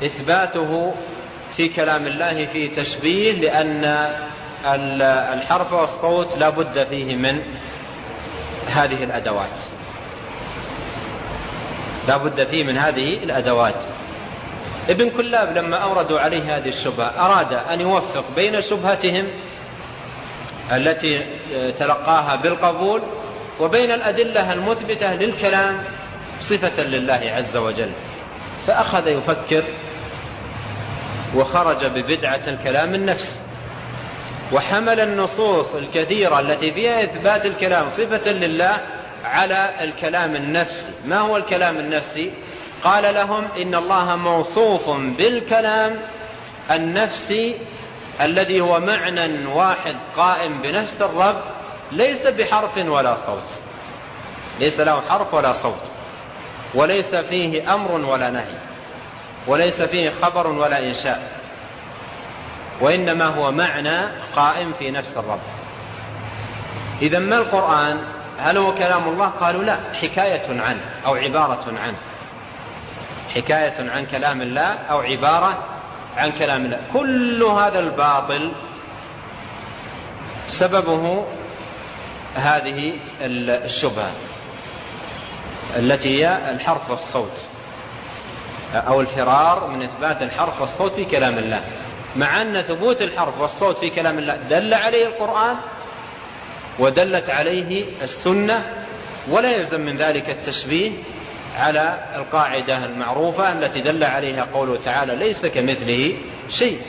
وإثباته في كلام الله في تشبيه لأن الحرف والصوت لا بد فيه من هذه الأدوات. لا بد فيه من هذه الأدوات. ابن كلاب لما أوردوا عليه هذه الشبهة أراد أن يوفق بين شبهتهم التي تلقاها بالقبول وبين الأدلة المثبتة للكلام صفة لله عز وجل. فأخذ يفكر وخرج ببدعة الكلام النفسي وحمل النصوص الكثيرة التي فيها إثبات الكلام صفة لله على الكلام النفسي. ما هو الكلام النفسي؟ قال لهم إن الله موصوف بالكلام النفسي الذي هو معنى واحد قائم بنفس الرب ليس بحرف ولا صوت. ليس له حرف ولا صوت وليس فيه أمر ولا نهي وليس فيه خبر ولا إنشاء وإنما هو معنى قائم في نفس الرب. إذا ما القرآن؟ هل هو كلام الله؟ قالوا لا حكاية عنه أو عبارة عنه. حكاية عن كلام الله أو عبارة عن كلام الله. كل هذا الباطل سببه هذه الشبهة التي هي الحرف والصوت أو الفرار من إثبات الحرف والصوت في كلام الله. مع أن ثبوت الحرف والصوت في كلام الله دل عليه القرآن ودلت عليه السنة ولا يلزم من ذلك التشبيه على القاعدة المعروفة التي دل عليها قوله تعالى ليس كمثله شيء.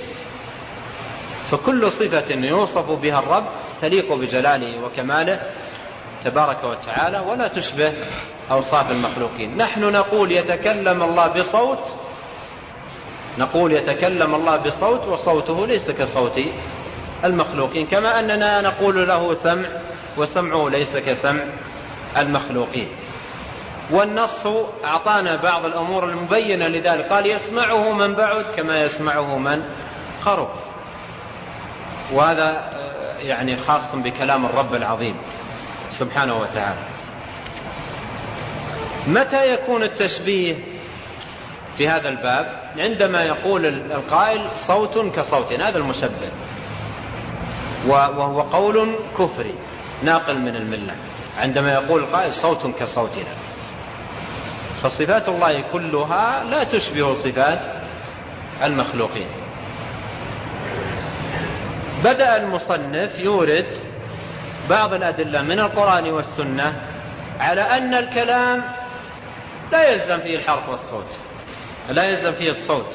فكل صفة يوصف بها الرب تليق بجلاله وكماله تبارك وتعالى ولا تشبه أوصاف المخلوقين. نحن نقول يتكلم الله بصوت نقول يتكلم الله بصوت وصوته ليس كصوت المخلوقين كما أننا نقول له سمع وسمعه ليس كسمع المخلوقين. والنص أعطانا بعض الأمور المبينة لذلك. قال يسمعه من بعد كما يسمعه من قرب وهذا يعني خاص بكلام الرب العظيم سبحانه وتعالى. متى يكون التشبيه في هذا الباب؟ عندما يقول القائل صوت كصوت هذا المشبه. وهو قول كفري ناقل من الملة. عندما يقول القائل صوت كصوتنا. فصفات الله كلها لا تشبه صفات المخلوقين. بدأ المصنف يورد بعض الأدلة من القرآن والسنة على أن الكلام لا يلزم فيه الحرف والصوت لا يلزم فيه الصوت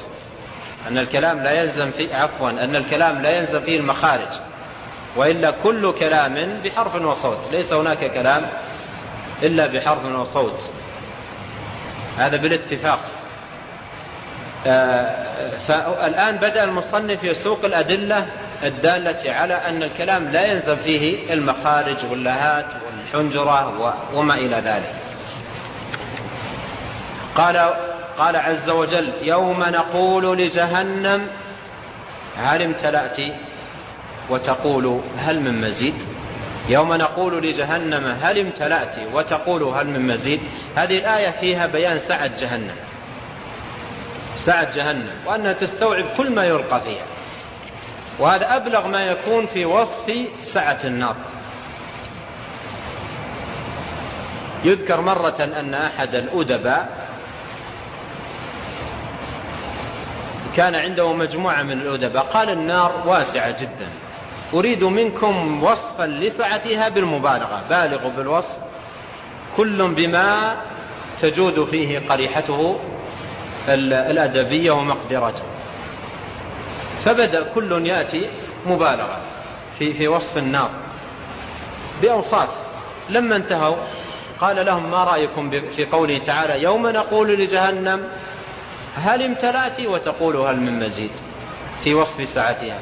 أن الكلام لا يلزم فيه عفوا أن الكلام لا يلزم فيه المخارج وإلا كل كلام بحرف وصوت ليس هناك كلام إلا بحرف وصوت. هذا بالاتفاق. آه، فالآن بدأ المصنف يسوق الأدلة الدالة على أن الكلام لا يلزم فيه المخارج واللهات والحنجرة وما إلى ذلك. قال قال عز وجل يوم نقول لجهنم هل امتلأت؟ وتقول هل من مزيد؟ يوم نقول لجهنم هل امتلأت وتقول هل من مزيد؟ هذه الآية فيها بيان سعة جهنم. سعة جهنم وأنها تستوعب كل ما يلقى فيها. وهذا أبلغ ما يكون في وصف سعة النار. يذكر مرة أن أحد الأدباء كان عنده مجموعة من الأدباء قال النار واسعة جدا. أريد منكم وصفا لسعتها بالمبالغة. بالغوا بالوصف. كل بما تجود فيه قريحته الأدبية ومقدرته. فبدأ كل يأتي مبالغة في, في وصف النار. بأوصاف. لما انتهوا قال لهم ما رأيكم في قوله تعالى يوم نقول لجهنم هل امتلأت وتقول هل من مزيد في وصف ساعتها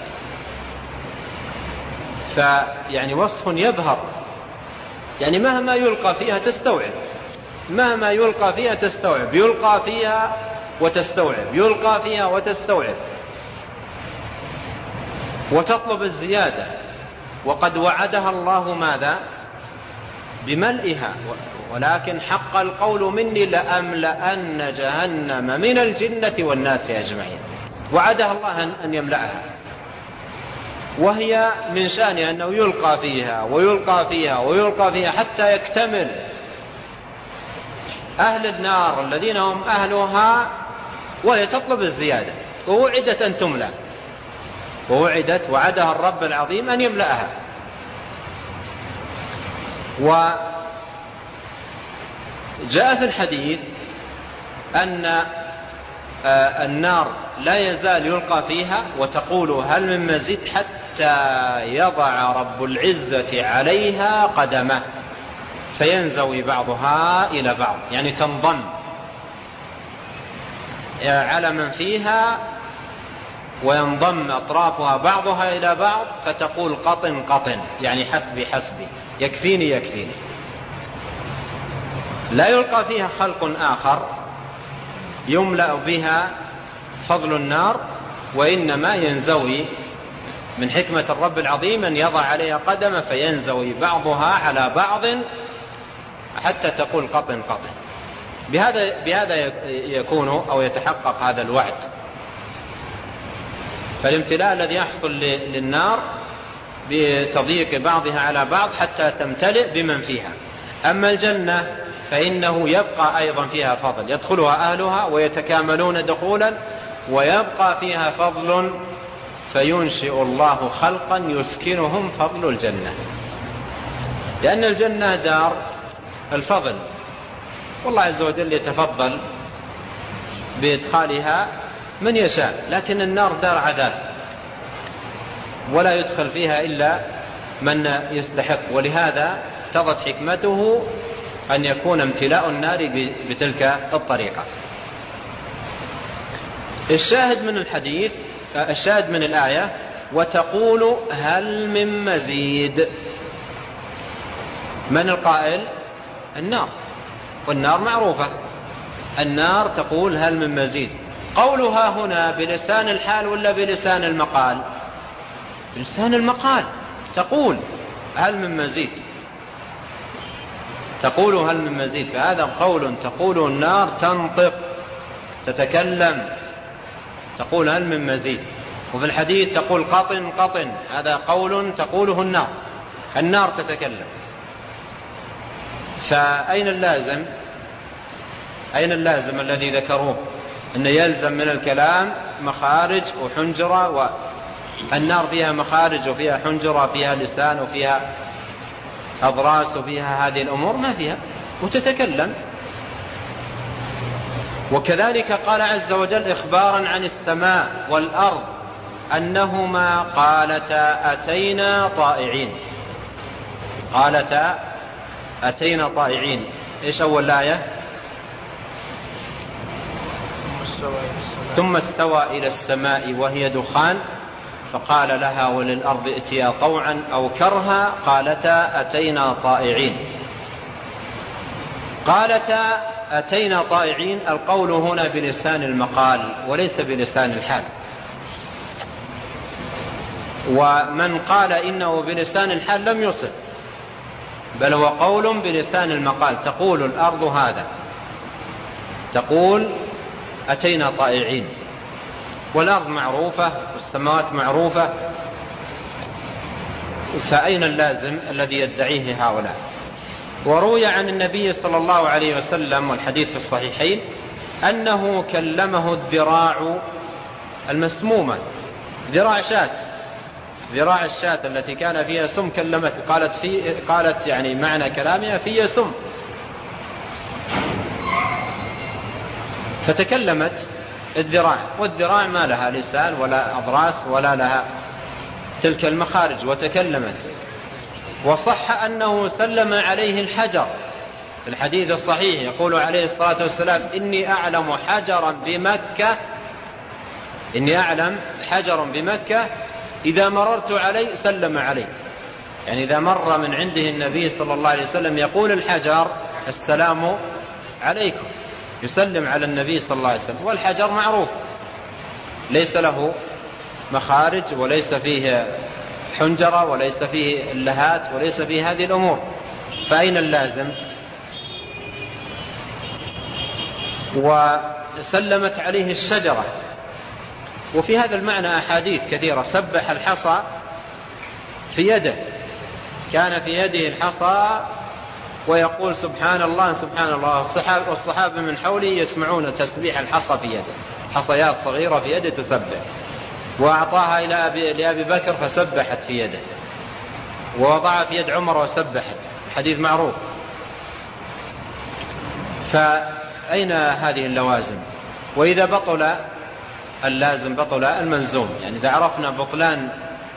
فيعني وصف يبهر يعني مهما يلقى فيها تستوعب. مهما يلقى فيها تستوعب. يلقى فيها وتستوعب. يلقى فيها وتستوعب. وتطلب الزيادة. وقد وعدها الله ماذا؟ بملئها. ولكن حق القول مني لأملأن جهنم من الجنة والناس أجمعين. وعدها الله أن يملأها. وهي من شأنها أنه يلقى فيها ويلقى فيها ويلقى فيها حتى يكتمل أهل النار الذين هم أهلها وهي تطلب الزيادة. ووعدت أن تملأ. ووعدت وعدها الرب العظيم أن يملأها. وجاء في الحديث أن النار لا يزال يلقى فيها وتقول هل من مزيد حتى يضع رب العزة عليها قدمه. فينزوي بعضها إلى بعض يعني تنضم. على من فيها وينضم أطرافها بعضها إلى بعض فتقول قطن قطن يعني حسبي حسبي يكفيني يكفيني. لا يلقى فيها خلق آخر يملأ بها فضل النار وإنما ينزوي من حكمة الرب العظيم أن يضع عليها قدم فينزوي بعضها على بعض حتى تقول قطن قطن. بهذا بهذا يكون أو يتحقق هذا الوعد. فالامتلاء الذي يحصل للنار بتضييق بعضها على بعض حتى تمتلئ بمن فيها. أما الجنة فإنه يبقى أيضا فيها فضل. يدخلها أهلها ويتكاملون دخولا ويبقى فيها فضل فينشئ الله خلقا يسكنهم فضل الجنة. لأن الجنة دار الفضل. والله عز وجل يتفضل بإدخالها من يشاء لكن النار دار عذاب. ولا يدخل فيها إلا من يستحق. ولهذا اقتضت حكمته أن يكون امتلاء النار بتلك الطريقة. الشاهد من الحديث الشاهد من الآية وتقول هل من مزيد؟ من القائل؟ النار. والنار معروفة. النار تقول هل من مزيد. قولها هنا بلسان الحال ولا بلسان المقال؟ بلسان المقال. تقول هل من مزيد. تقول هل من مزيد؟ فهذا قول تقول النار تنطق تتكلم. تقول هل من مزيد؟ وفي الحديث تقول قطن قطن. هذا قول تقوله النار. النار تتكلم. فأين اللازم؟ أين اللازم الذي ذكروه؟ أن يلزم من الكلام مخارج وحنجرة و النار فيها مخارج وفيها حنجرة فيها لسان وفيها أضراس وفيها هذه الأمور ما فيها وتتكلم. وكذلك قال عز وجل إخبارا عن السماء والأرض أنهما قالتا أتينا طائعين. قالتا أتينا طائعين. إيش أول آية؟ ثم استوى إلى السماء وهي دخان. فقال لها وللأرض ائتيا طوعا أو كرها قالتا أتينا طائعين. قالتا أتينا طائعين القول هنا بلسان المقال وليس بلسان الحال. ومن قال إنه بلسان الحال لم يصف بل هو قول بلسان المقال تقول الأرض هذا تقول أتينا طائعين. والأرض معروفة والسماوات معروفة فأين اللازم الذي يدعيه هؤلاء؟ وروي عن النبي صلى الله عليه وسلم والحديث في الصحيحين أنه كلمه الذراع المسمومة ذراع شاة ذراع الشاة التي كان فيها سم كلمته قالت في قالت يعني معنى كلامها فيها سم. فتكلمت الذراع. والذراع ما لها لسان ولا أضراس ولا لها تلك المخارج وتكلمت. وصح أنه سلم عليه الحجر. في الحديث الصحيح يقول عليه الصلاة والسلام إني أعلم حجرا بمكة. إني أعلم حجرا بمكة إذا مررت عليه سلم عليه يعني إذا مر من عنده النبي صلى الله عليه وسلم يقول الحجر السلام عليكم. يسلم على النبي صلى الله عليه وسلم. والحجر معروف. ليس له مخارج وليس فيه حنجرة وليس فيه اللهات وليس فيه هذه الأمور. فأين اللازم؟ وسلمت عليه الشجرة. وفي هذا المعنى أحاديث كثيرة. سبح الحصى في يده. كان في يده الحصى ويقول سبحان الله سبحان الله. والصحابة, والصحابة من حوله يسمعون تسبيح الحصى في يده. حصيات صغيرة في يده تسبح. وأعطاها إلى أبي, لأبي بكر فسبحت في يده. ووضعها في يد عمر وسبحت. حديث معروف. فأين هذه اللوازم؟ وإذا بطل اللازم بطل الملزوم يعني إذا عرفنا بطلان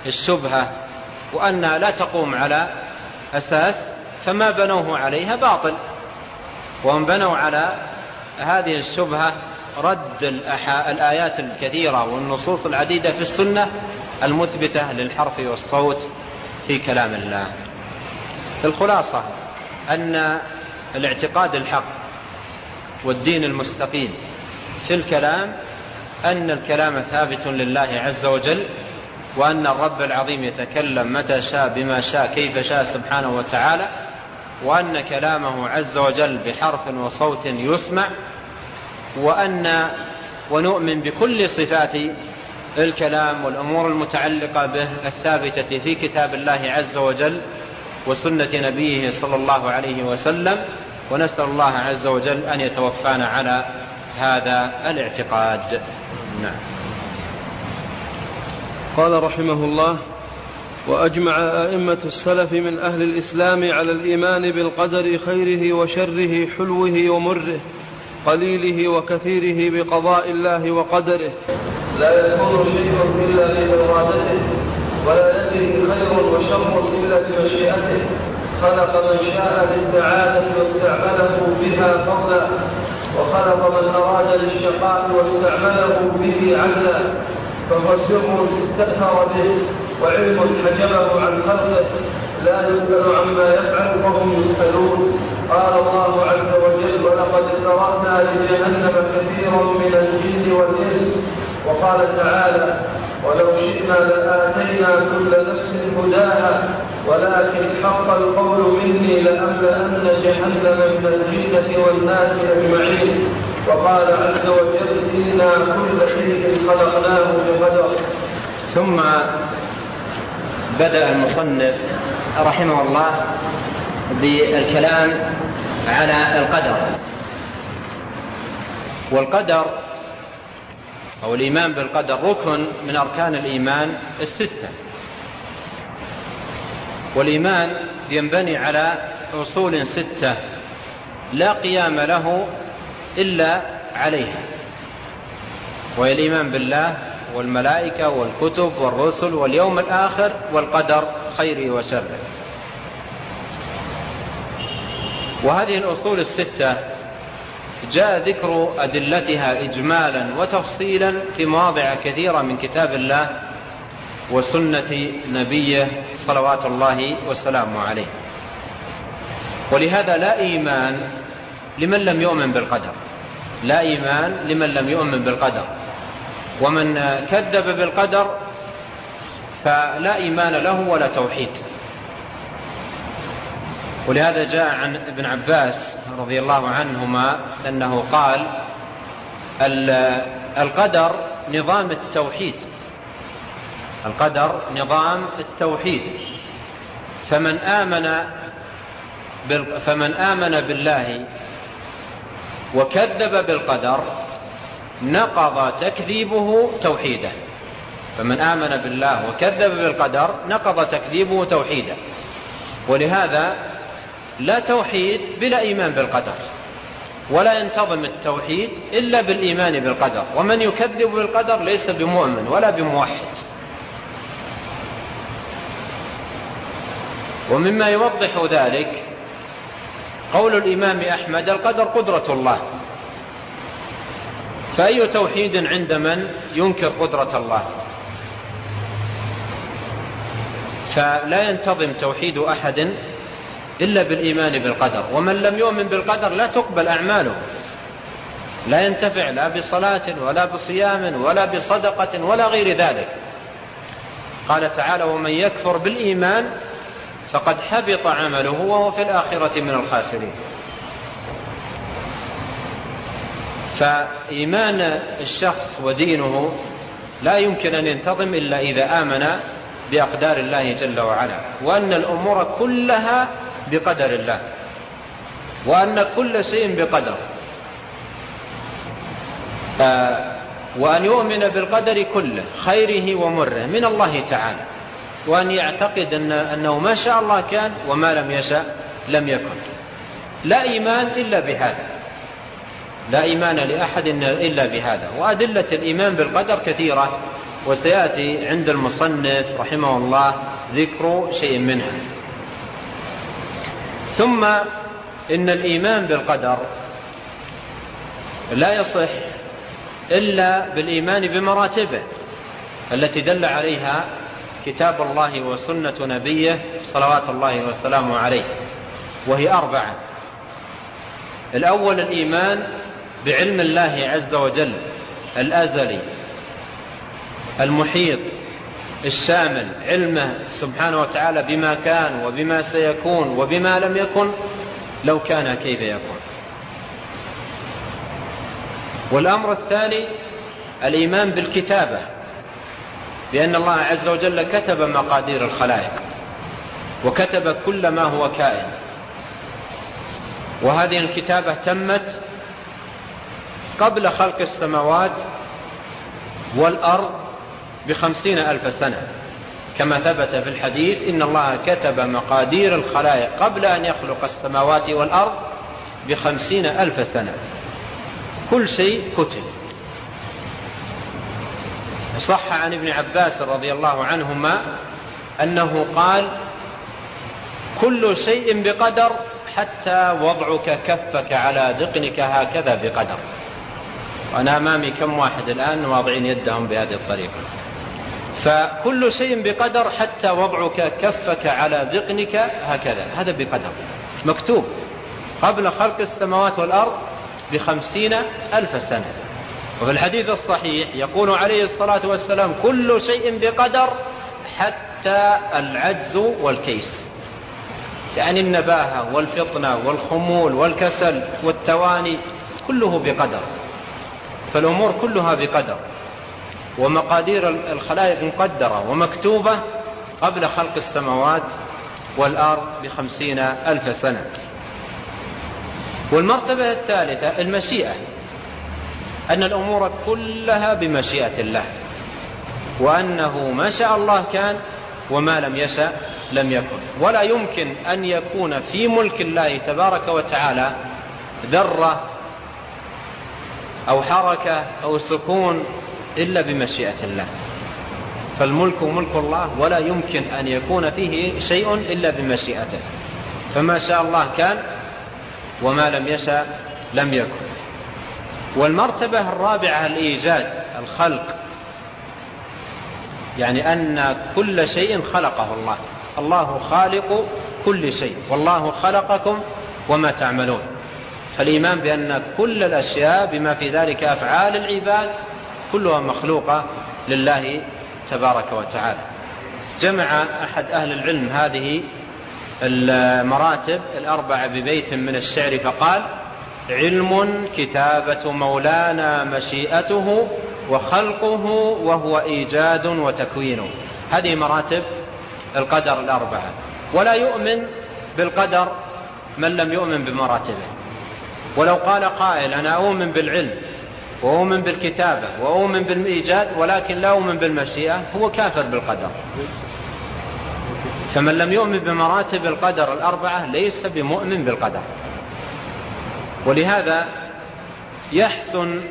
الشبهة وأنها لا تقوم على أساس فما بنوه عليها باطل. وهم بنوا على هذه الشبهة رد الآيات الكثيرة والنصوص العديدة في السنة المثبتة للحرف والصوت في كلام الله. الخلاصة أن الاعتقاد الحق والدين المستقيم في الكلام أن الكلام ثابت لله عز وجل وأن الرب العظيم يتكلم متى شاء بما شاء كيف شاء سبحانه وتعالى وأن كلامه عز وجل بحرف وصوت يسمع وأن ونؤمن بكل صفات الكلام والأمور المتعلقة به الثابتة في كتاب الله عز وجل وسنة نبيه صلى الله عليه وسلم ونسأل الله عز وجل أن يتوفانا على هذا الاعتقاد. نعم. قال رحمه الله وأجمع أئمة السلف من أهل الإسلام على الإيمان بالقدر خيره وشره حلوة ومره قليله وكثيره بقضاء الله وقدره. لا يكون شيء إلا بارادته ولا يجري خير وشر إلا بمشيئته. خلق من شاء للسعادة واستعمله بها فضلا وخلق من أراد للشقاء واستعمله به عدلا. فهو سر استأثر به. وعلم حجبه عن خلقه لا يسأل عما يفعل وهم يسألون. قال الله عز وجل ولقد ذرأنا لجهنم كثيرا من الجن والإنس وقال تعالى ولو شئنا لآتينا كل نفس هداها ولكن حق القول مني لأملأن جهنم من الجنة والناس أجمعين وقال عز وجل إنا كل شيء خلقناه بقدر ثم بدأ المصنف رحمه الله بالكلام على القدر. والقدر أو الإيمان بالقدر ركن من أركان الإيمان الستة. والإيمان ينبني على أصول ستة لا قيام له إلا عليها وهي الإيمان بالله والملائكة والكتب والرسل واليوم الآخر والقدر خيره وشره. وهذه الأصول الستة جاء ذكر أدلتها إجمالا وتفصيلا في مواضع كثيرة من كتاب الله وسنة نبيه صلوات الله وسلامه عليه. ولهذا لا إيمان لمن لم يؤمن بالقدر. لا إيمان لمن لم يؤمن بالقدر. ومن كذب بالقدر فلا إيمان له ولا توحيد. ولهذا جاء عن ابن عباس رضي الله عنهما أنه قال القدر نظام التوحيد. القدر نظام التوحيد. فمن آمن فمن آمن بالله وكذب بالقدر نقض تكذيبه توحيده. فمن آمن بالله وكذب بالقدر نقض تكذيبه توحيده. ولهذا لا توحيد بلا إيمان بالقدر ولا ينتظم التوحيد إلا بالإيمان بالقدر. ومن يكذب بالقدر ليس بمؤمن ولا بموحد. ومما يوضح ذلك قول الإمام أحمد القدر قدرة الله. فأي توحيد عند من ينكر قدرة الله؟ فلا ينتظم توحيد أحد إلا بالإيمان بالقدر ومن لم يؤمن بالقدر لا تقبل أعماله. لا ينتفع لا بصلاة ولا بصيام ولا بصدقة ولا غير ذلك. قال تعالى ومن يكفر بالإيمان فقد حبط عمله وهو في الآخرة من الخاسرين. فإيمان الشخص ودينه لا يمكن أن ينتظم إلا إذا آمن بأقدار الله جل وعلا وأن الأمور كلها بقدر الله وأن كل شيء بقدر. آه، وأن يؤمن بالقدر كله خيره ومره من الله تعالى وأن يعتقد أن أنه ما شاء الله كان وما لم يشاء لم يكن. لا إيمان إلا بهذا. لا إيمان لأحد إلا بهذا. وأدلة الإيمان بالقدر كثيرة وسيأتي عند المصنف رحمه الله ذكر شيء منها. ثم إن الإيمان بالقدر لا يصح إلا بالإيمان بمراتبه التي دل عليها كتاب الله وسنة نبيه صلوات الله وسلامه عليه وهي أربعة. الأول الإيمان بعلم الله عز وجل الأزلي المحيط الشامل علمه سبحانه وتعالى بما كان وبما سيكون وبما لم يكن لو كان كيف يكون. والأمر الثاني الإيمان بالكتابة بأن الله عز وجل كتب مقادير الخلائق وكتب كل ما هو كائن. وهذه الكتابة تمت قبل خلق السماوات والأرض بخمسين ألف سنة. كما ثبت في الحديث إن الله كتب مقادير الخلائق قبل أن يخلق السماوات والأرض بخمسين ألف سنة. كل شيء كتب. صح عن ابن عباس رضي الله عنهما أنه قال كل شيء بقدر حتى وضعك كفك على ذقنك هكذا بقدر. وأنا أمامي كم واحد الآن واضعين يدهم بهذه الطريقة. فكل شيء بقدر حتى وضعك كفك على ذقنك هكذا. هذا بقدر. مكتوب. قبل خلق السماوات والأرض بخمسين ألف سنة. وفي الحديث الصحيح يقول عليه الصلاة والسلام كل شيء بقدر حتى العجز والكيس. يعني النباهة والفطنة والخمول والكسل والتواني كله بقدر. فالأمور كلها بقدر. ومقادير الخلائق مقدرة ومكتوبة قبل خلق السماوات والأرض بخمسين ألف سنة. والمرتبة الثالثة المشيئة أن الأمور كلها بمشيئة الله وأنه ما شاء الله كان وما لم يشأ لم يكن. ولا يمكن أن يكون في ملك الله تبارك وتعالى ذرة أو حركة أو سكون إلا بمشيئة الله. فالملك ملك الله ولا يمكن أن يكون فيه شيء إلا بمشيئته. فما شاء الله كان وما لم يشأ لم يكن. والمرتبة الرابعة الإيجاد الخلق. يعني أن كل شيء خلقه الله. الله خالق كل شيء. والله خلقكم وما تعملون. فالإيمان بأن كل الأشياء بما في ذلك أفعال العباد كلها مخلوقة لله تبارك وتعالى. جمع أحد أهل العلم هذه المراتب الأربعة ببيت من الشعر فقال علم كتابة مولانا مشيئته وخلقه وهو إيجاد وتكوين. هذه مراتب القدر الأربعة. ولا يؤمن بالقدر من لم يؤمن بمراتبه. ولو قال قائل أنا أؤمن بالعلم وأؤمن بالكتابة وأؤمن بالإيجاد ولكن لا أؤمن بالمشيئة هو كافر بالقدر. فمن لم يؤمن بمراتب القدر الأربعة ليس بمؤمن بالقدر. ولهذا يحسن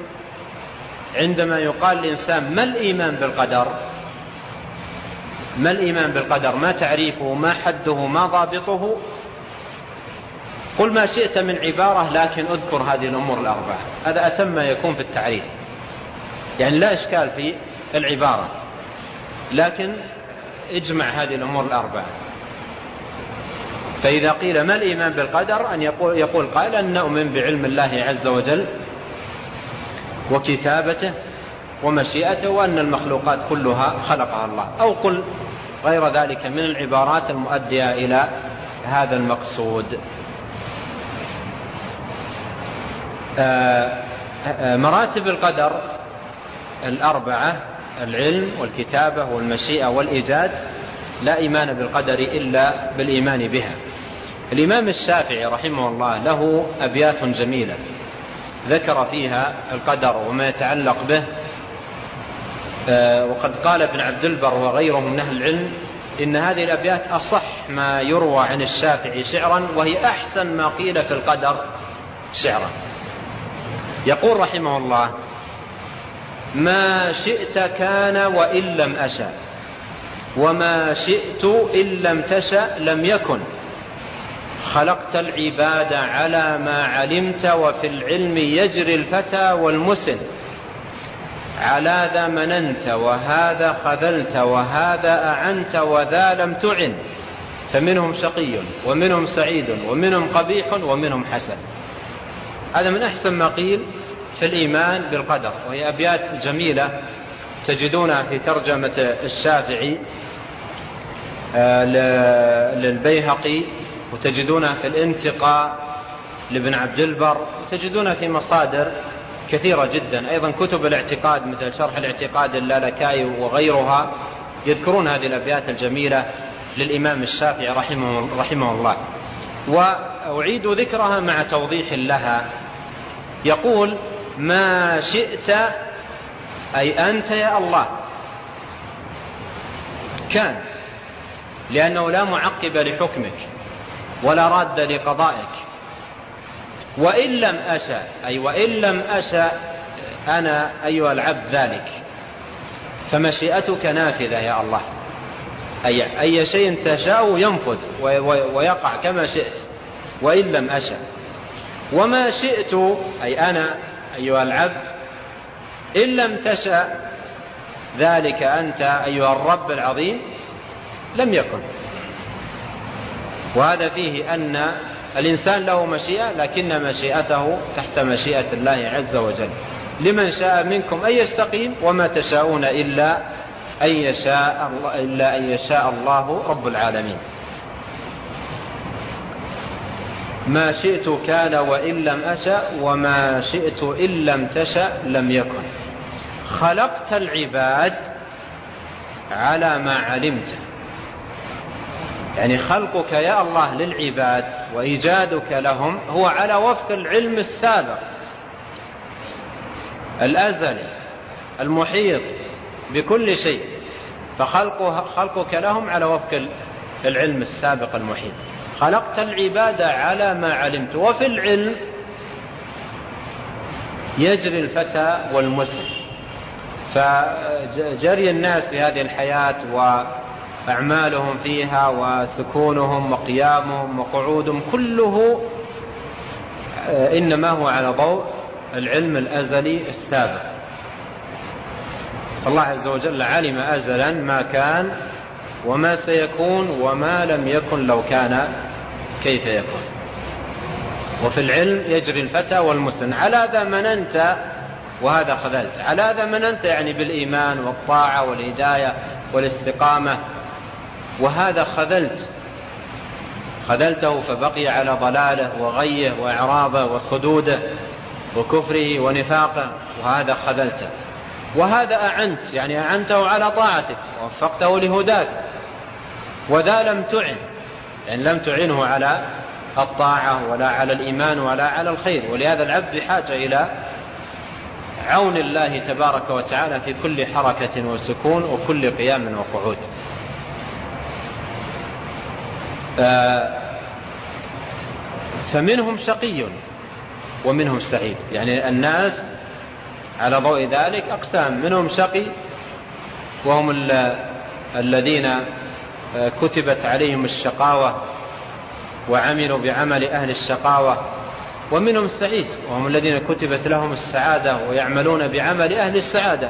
عندما يقال الإنسان ما الإيمان بالقدر؟ ما الإيمان بالقدر؟ ما تعريفه؟ ما حده؟ ما ضابطه؟ قل ما شئت من عبارة لكن أذكر هذه الأمور الأربعة. هذا أتم ما يكون في التعريف. يعني لا إشكال في العبارة. لكن اجمع هذه الأمور الأربعة. فإذا قيل ما الإيمان بالقدر أن يقول, يقول قائل أن نؤمن بعلم الله عز وجل وكتابته ومشيئته وأن المخلوقات كلها خلقها الله. أو قل غير ذلك من العبارات المؤدية إلى هذا المقصود آه، آه، مراتب القدر الأربعة العلم والكتابة والمشيئة والإيجاد لا إيمان بالقدر إلا بالإيمان بها. الإمام الشافعي رحمه الله له أبيات جميلة ذكر فيها القدر وما يتعلق به. آه، وقد قال ابن عبد البر وغيره من أهل العلم إن هذه الأبيات أصح ما يروى عن الشافعي شعرا وهي أحسن ما قيل في القدر شعرا. يقول رحمه الله ما شئت كان وإن لم أشأ وما شئت إن لم تشأ لم يكن خلقت العباد على ما علمت وفي العلم يجري الفتى والمسن على ذا مننت وهذا خذلت وهذا أعنت وذا لم تعن فمنهم شقي ومنهم سعيد ومنهم قبيح ومنهم حسن. هذا من أحسن ما قيل في الإيمان بالقدر وهي أبيات جميلة تجدونها في ترجمة الشافعي آه، للبيهقي وتجدونها في الانتقاء لابن عبد البر وتجدونها في مصادر كثيرة جدا. أيضا كتب الاعتقاد مثل شرح الاعتقاد اللالكائي وغيرها يذكرون هذه الأبيات الجميلة للإمام الشافعي رحمه, رحمه الله. وأعيد ذكرها مع توضيح لها. يقول ما شئت أي أنت يا الله. كان لأنه لا معقب لحكمك ولا راد لقضائك. وإن لم أشأ أي وإن لم أشأ أنا أيها العبد ذلك. فمشيئتك نافذة يا الله. أي أي شيء تشاء ينفذ ويقع كما شئت وإن لم أشأ. وما شئت أي أنا أيها العبد إن لم تشأ ذلك أنت أيها الرب العظيم لم يكن. وهذا فيه أن الإنسان له مشيئة لكن مشيئته تحت مشيئة الله عز وجل. لمن شاء منكم أن يستقيم وما تشاءون إلا أن يشاء الله, إلا أن يشاء الله رب العالمين. ما شئت كان وإن لم أشأ وما شئت إن لم تشأ لم يكن. خلقت العباد على ما علمت. يعني خلقك يا الله للعباد وإيجادك لهم هو على وفق العلم السابق. الأزلي المحيط بكل شيء. فخلقه خلقك لهم على وفق العلم السابق المحيط. خلقت العباد على ما علمت وفي العلم يجري الفتى والمسلم فجري الناس في هذه الحياة وأعمالهم فيها وسكونهم وقيامهم وقعودهم كله آه، إنما هو على ضوء العلم الأزلي السابق. فالله عز وجل علم أزلا ما كان وما سيكون وما لم يكن لو كان كيف يكون. وفي العلم يجري الفتى والمسن. على ذا مننت وهذا خذلت. على ذا مننت يعني بالإيمان والطاعة والهداية والاستقامة. وهذا خذلت. خذلته فبقي على ضلاله وغيه وإعراضه وصدوده وكفره ونفاقه. وهذا خذلته. وهذا أعنت يعني أعنته على طاعتك ووفقته لهداك وذا لم تعن يعني لم تعنه على الطاعة ولا على الإيمان ولا على الخير. ولهذا العبد بحاجة إلى عون الله تبارك وتعالى في كل حركة وسكون وكل قيام وقعود. آه، فمنهم شقي ومنهم سعيد. يعني الناس على ضوء ذلك أقسام منهم شقي وهم الذين آه، كتبت عليهم الشقاوة وعملوا بعمل أهل الشقاوة ومنهم سعيد وهم الذين كتبت لهم السعادة ويعملون بعمل أهل السعادة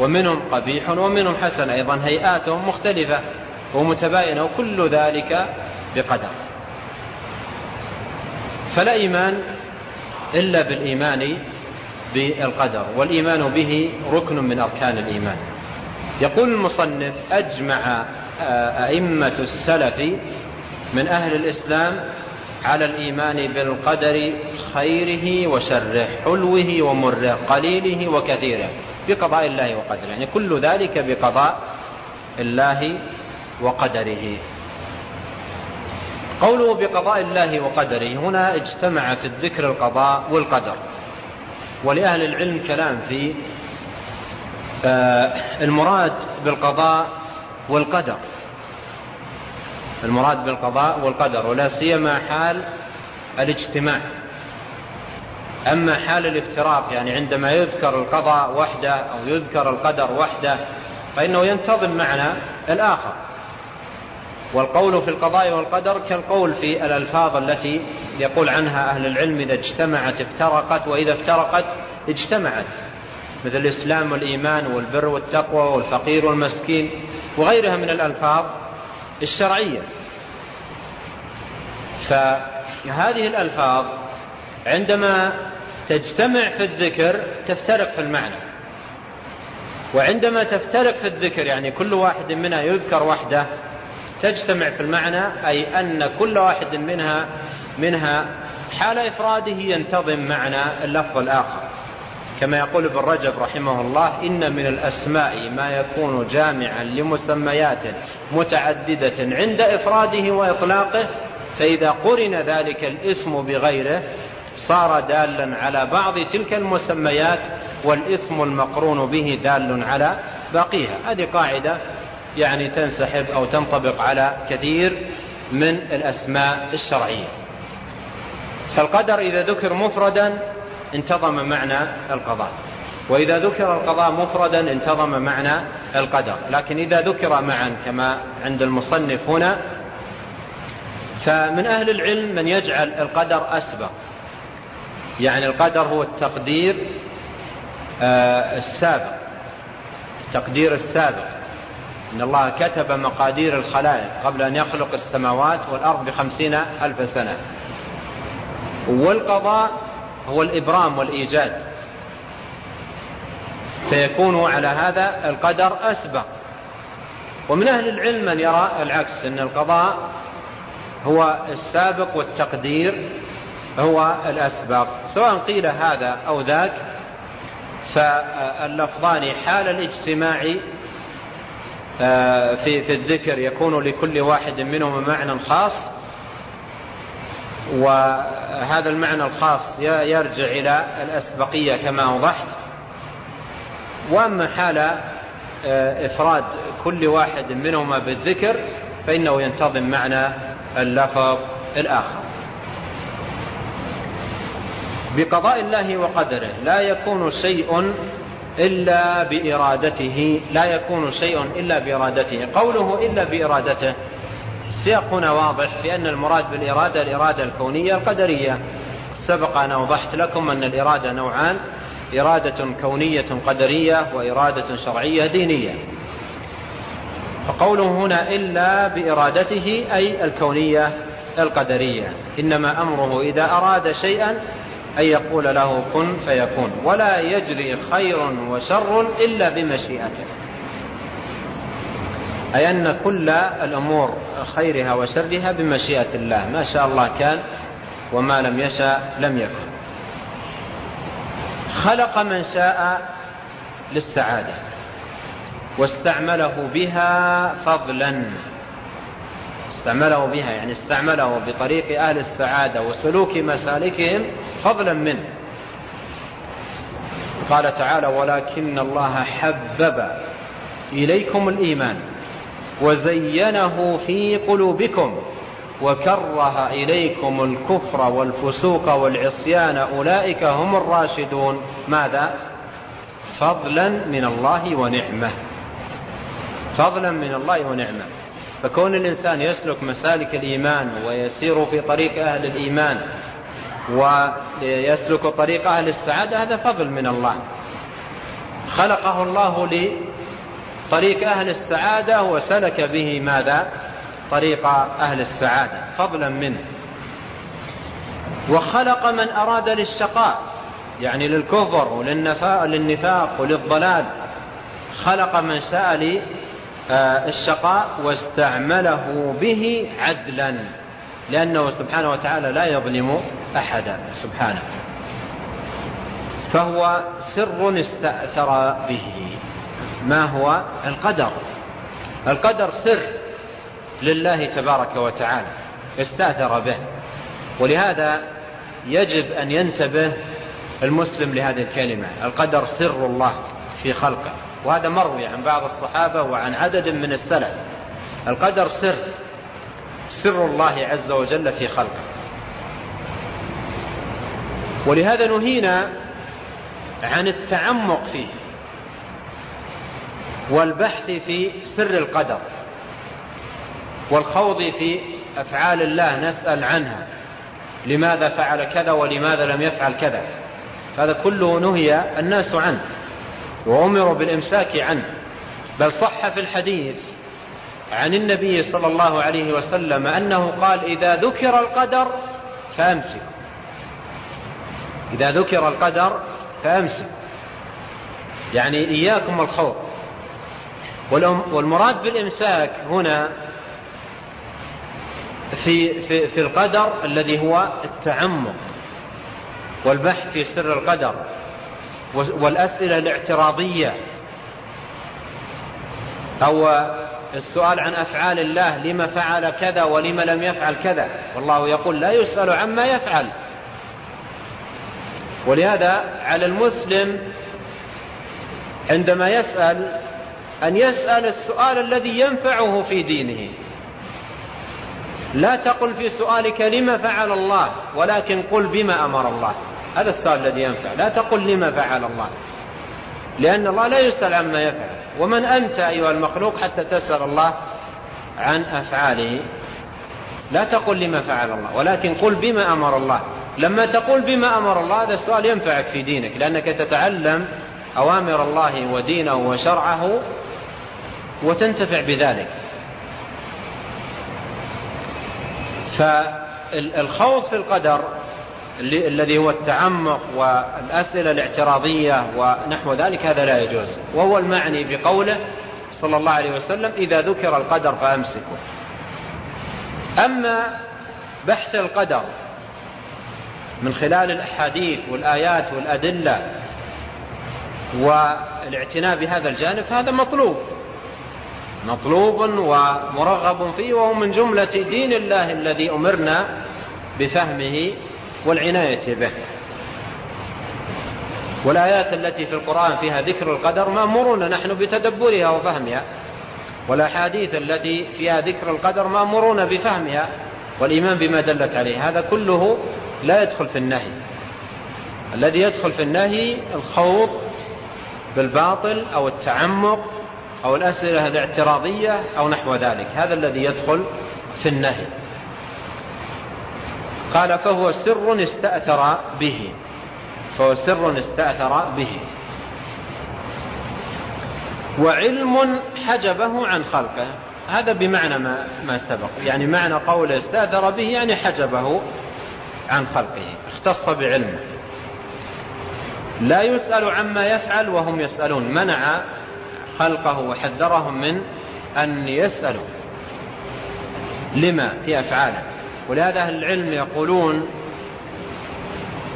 ومنهم قبيح ومنهم حسن أيضا هيئاتهم مختلفة ومتباينة وكل ذلك بقدر. فلا إيمان إلا بالإيمان بالقدر والإيمان به ركن من أركان الإيمان. يقول المصنف أجمع أئمة السلف من أهل الإسلام على الإيمان بالقدر خيره وشره حلوة ومره قليله وكثيره بقضاء الله وقدره. يعني كل ذلك بقضاء الله وقدره. قوله بقضاء الله وقدره هنا اجتمع في الذكر القضاء والقدر. ولأهل العلم كلام في آه، المراد بالقضاء والقدر. المراد بالقضاء والقدر ولا سيما حال الاجتماع. أما حال الافتراق يعني عندما يذكر القضاء وحده أو يذكر القدر وحده فإنه ينتظم معنى الآخر. والقول في القضاء والقدر كالقول في الألفاظ التي يقول عنها أهل العلم إذا اجتمعت افترقت وإذا افترقت اجتمعت. مثل الإسلام والإيمان والبر والتقوى والفقير والمسكين وغيرها من الألفاظ الشرعية. فهذه الألفاظ عندما تجتمع في الذكر تفترق في المعنى. وعندما تفترق في الذكر يعني كل واحد منها يذكر وحده تجتمع في المعنى أي أن كل واحد منها منها حال إفراده ينتظم معنى اللفظ الآخر. كما يقول ابن رجب رحمه الله إن من الأسماء ما يكون جامعا لمسميات متعددة عند إفراده وإطلاقه فإذا قرن ذلك الاسم بغيره صار دالا على بعض تلك المسميات والاسم المقرون به دال على باقيها هذه قاعدة يعني تنسحب أو تنطبق على كثير من الأسماء الشرعية. فالقدر إذا ذكر مفردا انتظم معنى القضاء وإذا ذكر القضاء مفردا انتظم معنى القدر. لكن إذا ذكر معا كما عند المصنف هنا فمن أهل العلم من يجعل القدر أسبق. يعني القدر هو التقدير آه، السابق التقدير السابق. إن الله كتب مقادير الخلائق قبل أن يخلق السماوات والأرض بخمسين ألف سنة. والقضاء هو الإبرام والإيجاد. فيكون على هذا القدر أسبق. ومن أهل العلم من يرى العكس أن القضاء هو السابق والتقدير هو الأسبق. سواء قيل هذا أو ذاك فاللفظان حال الاجتماع في في الذكر يكون لكل واحد منهما معنى خاص. وهذا المعنى الخاص يرجع إلى الأسبقية كما أوضحت وأما حال آه، إفراد كل واحد منهما بالذكر فإنه ينتظم معنى اللفظ الآخر. بقضاء الله وقدره لا يكون شيء إلا بإرادته لا يكون شيء إلا بإرادته. قوله إلا بإرادته السياق هنا واضح في أن المراد بالإرادة الإرادة الكونية القدرية. سبق أن أوضحت لكم أن الإرادة نوعان إرادة كونية قدرية وإرادة شرعية دينية. فقوله هنا إلا بإرادته أي الكونية القدرية. إنما أمره إذا أراد شيئا أن يقول له كن فيكون ولا يجري خير وشر إلا بمشيئته. أي أن كل الأمور خيرها وشرها بمشيئة الله. ما شاء الله كان وما لم يشاء لم يكن. خلق من شاء للسعادة واستعمله بها فضلا. استعمله بها يعني استعمله بطريق أهل السعادة وسلوك مسالكهم فضلا منه. قال تعالى ولكن الله حبب إليكم الإيمان وزينه في قلوبكم وكره إليكم الكفر والفسوق والعصيان. أولئك هم الراشدون. ماذا؟ فضلا من الله ونعمة. فضلا من الله ونعمة. فكون الإنسان يسلك مسالك الإيمان ويسير في طريق أهل الإيمان ويسلك طريق أهل السعادة هذا فضل من الله. خلقه الله لطريق أهل السعادة وسلك به ماذا؟ طريق أهل السعادة فضلا منه. وخلق من أراد للشقاء يعني للكفر وللنفاق وللضلال. خلق من شاء للشقاء واستعمله به عدلا لأنه سبحانه وتعالى لا يظلم أحدا سبحانه. فهو سر استأثر به. ما هو؟ القدر. القدر سر لله تبارك وتعالى استأثر به. ولهذا يجب أن ينتبه المسلم لهذه الكلمة القدر سر الله في خلقه. وهذا مروي عن بعض الصحابة وعن عدد من السلف. القدر سر سر الله عز وجل في خلقه. ولهذا نهينا عن التعمق فيه والبحث في سر القدر والخوض في أفعال الله نسأل عنها. لماذا فعل كذا ولماذا لم يفعل كذا؟ هذا كله نهي الناس عنه. وأمروا بالإمساك عنه بل صح في الحديث عن النبي صلى الله عليه وسلم أنه قال إذا ذكر القدر فأمسك. إذا ذكر القدر فأمسك. يعني إياكم الخوض والمراد بالإمساك هنا في, في, في القدر الذي هو التعمق والبحث في سر القدر. والأسئلة الاعتراضية. أو السؤال عن أفعال الله لما فعل كذا ولما لم يفعل كذا. والله يقول لا يسأل عما يفعل. ولهذا على المسلم عندما يسأل أن يسأل السؤال الذي ينفعه في دينه. لا تقل في سؤالك لما فعل الله ولكن قل بما أمر الله. هذا السؤال الذي ينفع. لا تقل لما فعل الله. لأن الله لا يسأل عما يفعل. ومن أنت أيها المخلوق حتى تسأل الله عن أفعاله. لا تقل لما فعل الله. ولكن قل بما أمر الله. لما تقول بما أمر الله هذا السؤال ينفعك في دينك. لأنك تتعلم أوامر الله ودينه وشرعه وتنتفع بذلك. فالخوض في القدر الذي هو التعمق والأسئلة الاعتراضية ونحو ذلك هذا لا يجوز. وهو المعني بقوله صلى الله عليه وسلم إذا ذكر القدر فأمسكوا أما بحث القدر من خلال الأحاديث والآيات والأدلة والاعتناء بهذا الجانب فهذا مطلوب. مطلوب ومرغب فيه وهو من جملة دين الله الذي أمرنا بفهمه والعناية به. والآيات التي في القرآن فيها ذكر القدر مأمورون نحن بتدبرها وفهمها. والأحاديث التي فيها ذكر القدر مأمورون بفهمها. والإيمان بما دلت عليه. هذا كله لا يدخل في النهي. الذي يدخل في النهي الخوض بالباطل أو التعمق أو الأسئلة الاعتراضية أو نحو ذلك. هذا الذي يدخل في النهي. قال فهو سر استأثر به. فهو سر استأثر به. وعلم حجبه عن خلقه. هذا بمعنى ما, ما سبق. يعني معنى قوله استأثر به يعني حجبه عن خلقه. اختص بعلمه. لا يسأل عما يفعل وهم يسألون. منع خلقه وحذرهم من أن يسألوا. لما؟ في أفعاله. ولهذا أهل العلم يقولون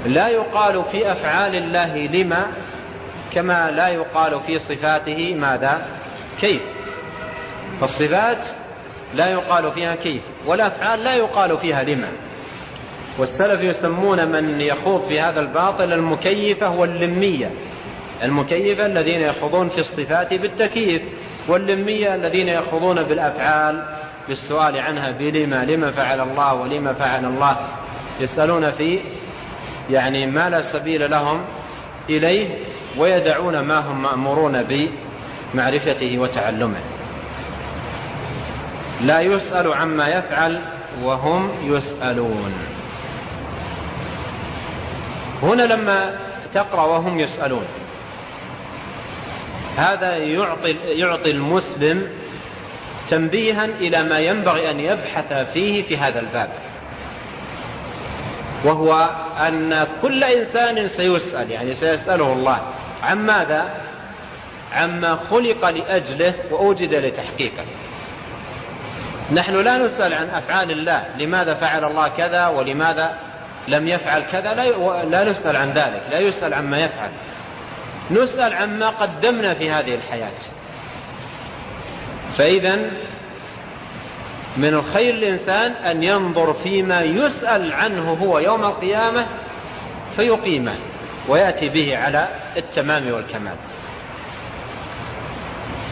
لا يقال في أفعال الله لما كما لا يقال في صفاته ماذا؟ كيف؟ فالصفات لا يقال فيها كيف والأفعال لا يقال فيها لما. والسلف يسمون من يخوض في هذا الباطل المكيفة واللمية المكيفة الذين يخوضون في الصفات بالتكييف واللمية الذين يخوضون بالأفعال بالسؤال عنها بلما لما فعل الله ولما فعل الله. يسألون في يعني ما لا سبيل لهم إليه ويدعون ما هم مأمورون بمعرفته وتعلمه. لا يسأل عما يفعل وهم يسألون. هنا لما تقرأ وهم يسألون هذا يعطي, يعطي المسلم تنبيها إلى ما ينبغي أن يبحث فيه في هذا الباب وهو أن كل إنسان سيسأل يعني سيسأله الله عن ماذا؟ عما خلق لأجله وأوجد لتحقيقه. نحن لا نسأل عن أفعال الله لماذا فعل الله كذا ولماذا لم يفعل كذا لا, لا نسأل عن ذلك لا يسأل عما يفعل. نسأل عما قدمنا في هذه الحياة. فإذا من الخير الإنسان أن ينظر فيما يسأل عنه هو يوم القيامة فيقيمه ويأتي به على التمام والكمال.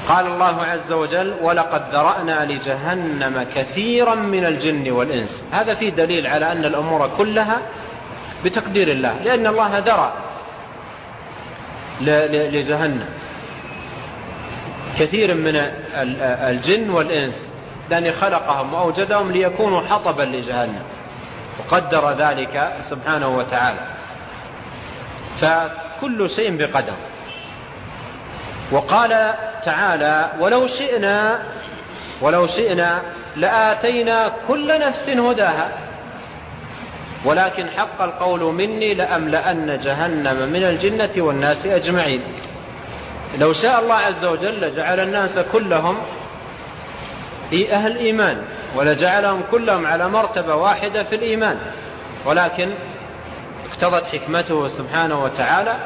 قال الله عز وجل ولقد ذرأنا لجهنم كثيرا من الجن والإنس. هذا فيه دليل على أن الأمور كلها بتقدير الله لأن الله ذرأ لجهنم. كثير من الجن والإنس. لأن خلقهم وأوجدهم ليكونوا حطبا لجهنم. وقدر ذلك سبحانه وتعالى. فكل شيء بقدر. وقال تعالى ولو شئنا ولو شئنا لآتينا كل نفس هداها. ولكن حق القول مني لأملأن جهنم من الجنة والناس أجمعين. لو شاء الله عز وجل لجعل الناس كلهم أهل إيمان ولجعلهم كلهم على مرتبة واحدة في الإيمان. ولكن اقتضت حكمته سبحانه وتعالى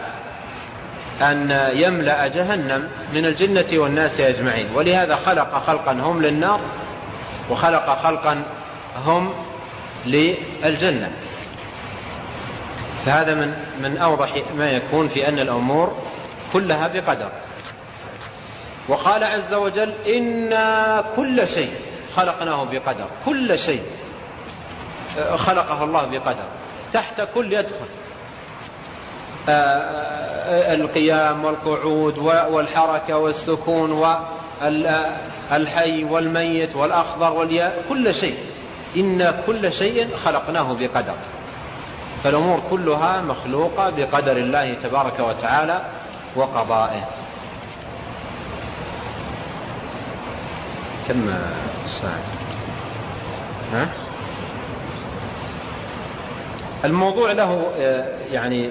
أن يملأ جهنم من الجنة والناس أجمعين. ولهذا خلق خلقا هم للنار وخلق خلقا هم للجنة. فهذا من من أوضح ما يكون في أن الأمور كلها بقدر. وقال عز وجل إنا كل شيء خلقناه بقدر. كل شيء خلقه الله بقدر. تحت كل يدخل. آه، آه، القيام والقعود والحركة والسكون والحي والميت والأخضر والياء. كل شيء. إن كل شيء خلقناه بقدر. فالأمور كلها مخلوقة بقدر الله تبارك وتعالى. وقضائه. كم ساعة؟ ها؟ الموضوع له يعني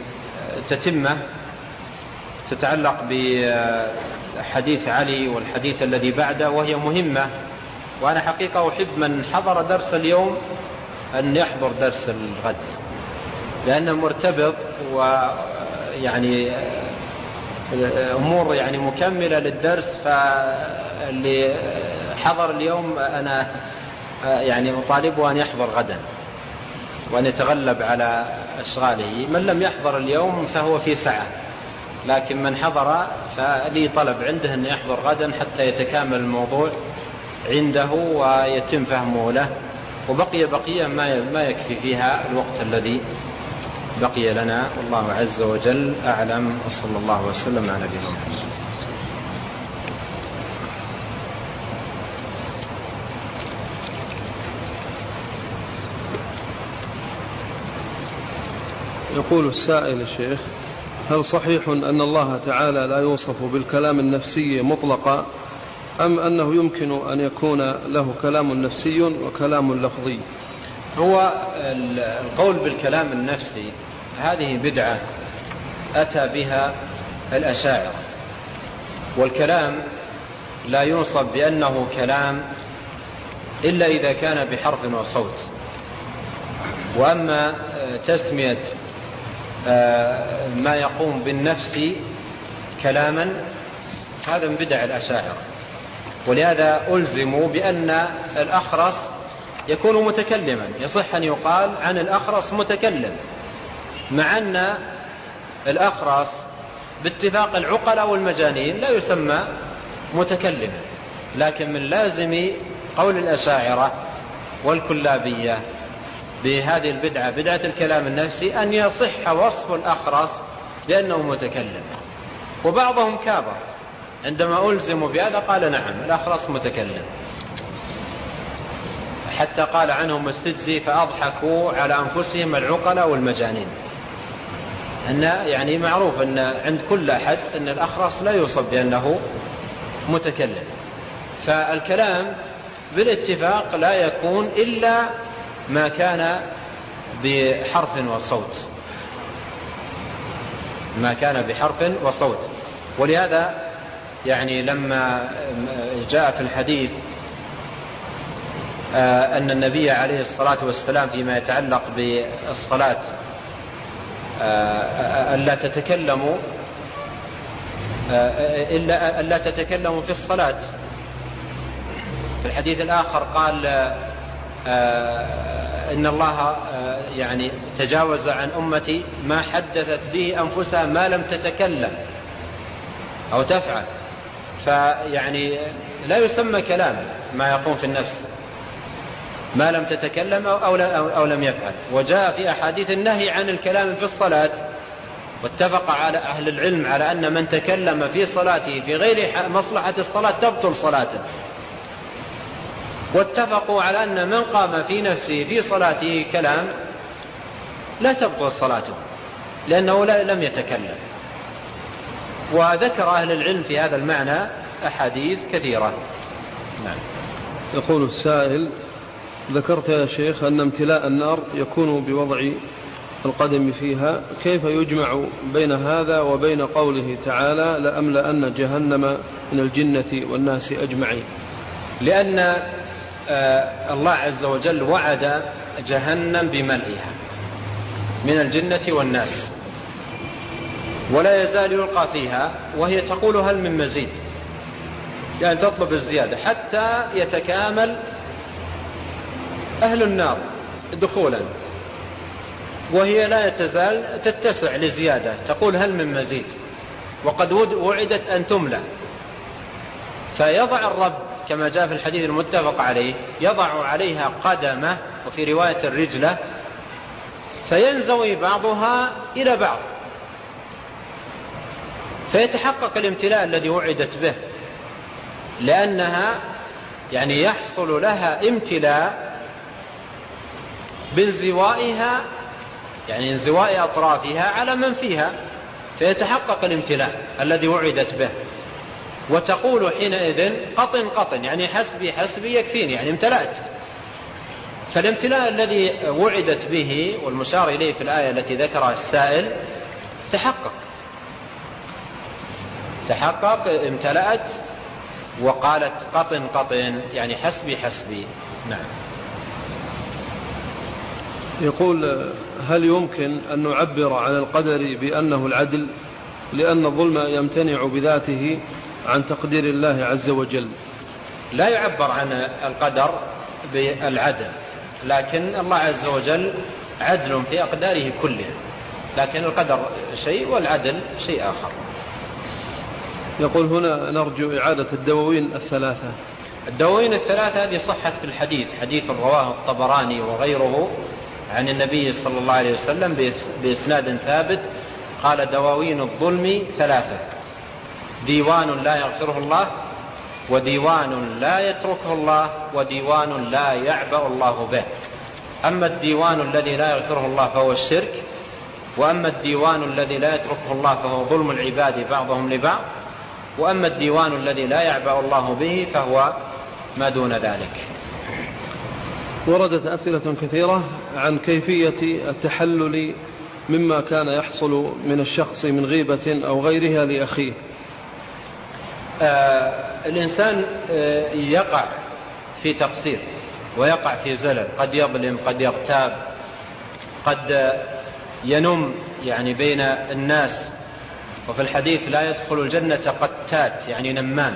تتمة تتعلق بحديث علي والحديث الذي بعده وهي مهمة. وأنا حقيقة أحب من حضر درس اليوم أن يحضر درس الغد لأنه مرتبط ويعني أمور يعني مكملة للدرس فاللي حضر اليوم أنا يعني أطالبه أن يحضر غدا وأن يتغلب على أشغاله. من لم يحضر اليوم فهو في سعة لكن من حضر فلي طلب عنده أن يحضر غدا حتى يتكامل الموضوع عنده ويتم فهمه له وبقي بقية ما يكفي فيها الوقت الذي بقي لنا والله عز وجل أعلم وصلى الله وسلم على نبينا محمد. يقول السائل الشيخ هل صحيح أن الله تعالى لا يوصف بالكلام النفسي مطلقا؟ أم أنه يمكن أن يكون له كلام نفسي وكلام لفظي؟ هو القول بالكلام النفسي هذه بدعة أتى بها الأشاعرة. والكلام لا يوصف بأنه كلام إلا إذا كان بحرف وصوت. وأما تسمية آه، ما يقوم بالنفس كلاما هذا من بدع الأشاعرة. ولهذا ألزموا بأن الأخرس يكون متكلما. يصح أن يقال عن الأخرس متكلم مع أن الأخرس باتفاق العقلاء والمجانين لا يسمى متكلما لكن من لازم قول الأشاعرة والكلابية بهذه البدعة بدعة الكلام النفسي أن يصح وصف الأخرس لأنه متكلم. وبعضهم كابر عندما ألزموا بهذا قال نعم الأخرس متكلم. حتى قال عنهم استجزي فأضحكوا على أنفسهم العقلاء والمجانين. أن يعني معروف أن عند كل أحد أن الأخرس لا يوصف بأنه متكلم. فالكلام بالاتفاق لا يكون إلا ما كان بحرف وصوت. ما كان بحرف وصوت. ولهذا يعني لما جاء في الحديث أن النبي عليه الصلاة والسلام فيما يتعلق بالصلاة آه، ألا تتكلموا آه، إلا ألا تتكلموا في الصلاة. في الحديث الآخر قال إن الله يعني تجاوز عن أمتي ما حدثت به أنفسها ما لم تتكلم أو تفعل. فيعني لا يسمى كلام ما يقوم في النفس. ما لم تتكلم أو, أو لم يفعل. وجاء في أحاديث النهي عن الكلام في الصلاة. واتفق على أهل العلم على أن من تكلم في صلاته في غير مصلحة الصلاة تبطل صلاته. واتفقوا على أن من قام في نفسه في صلاته كلام لا تبطل صلاته لأنه لم يتكلم. وذكر أهل العلم في هذا المعنى أحاديث كثيرة. نعم. يقول السائل ذكرت يا شيخ أن امتلاء النار يكون بوضع القدم فيها. كيف يجمع بين هذا وبين قوله تعالى لأملأن جهنم من الجنة والناس أجمعين؟ لأن آه، الله عز وجل وعد جهنم بملئها من الجنة والناس. ولا يزال يلقى فيها وهي تقول هل من مزيد؟ يعني تطلب الزيادة حتى يتكامل أهل النار دخولا. وهي لا تزال تتسع لزيادة. تقول هل من مزيد؟ وقد وعدت أن تملى فيضع الرب كما جاء في الحديث المتفق عليه يضع عليها قدمه وفي رواية الرجلة فينزوي بعضها إلى بعض. فيتحقق الامتلاء الذي وعدت به لأنها يعني يحصل لها امتلاء بانزوائها يعني انزواء أطرافها على من فيها فيتحقق الامتلاء الذي وعدت به. وتقول حينئذ قطن قطن يعني حسبي حسبي يكفيني يعني امتلأت. فالامتلاء الذي وعدت به والمشار إليه في الآية التي ذكرها السائل تحقق. تحقق امتلأت وقالت قطن قطن يعني حسبي حسبي. نعم. يقول هل يمكن أن نعبر عن القدر بأنه العدل؟ لأن الظلم يمتنع بذاته عن تقدير الله عز وجل. لا يعبر عن القدر بالعدل لكن الله عز وجل عدل في أقداره كلها لكن القدر شيء والعدل شيء آخر. يقول هنا نرجو إعادة الدواوين الثلاثة. الدواوين الثلاثة هذه صحت في الحديث حديث رواه الطبراني وغيره. عن النبي صلى الله عليه وسلم بإسناد ثابت قال دواوين الظلم ثلاثة ديوان لا يغفره الله وديوان لا يتركه الله وديوان لا يعبأ الله به. أما الديوان الذي لا يغفره الله فهو الشرك وأما الديوان الذي لا يتركه الله فهو ظلم العباد بعضهم لبعض وأما الديوان الذي لا يعبأ الله به فهو ما دون ذلك. وردت أسئلة كثيرة عن كيفية التحلل مما كان يحصل من الشخص من غيبة أو غيرها لأخيه. آه الإنسان آه يقع في تقصير ويقع في زلل قد يظلم قد يغتاب قد ينم يعني بين الناس. وفي الحديث لا يدخل الجنة قتات يعني نمام.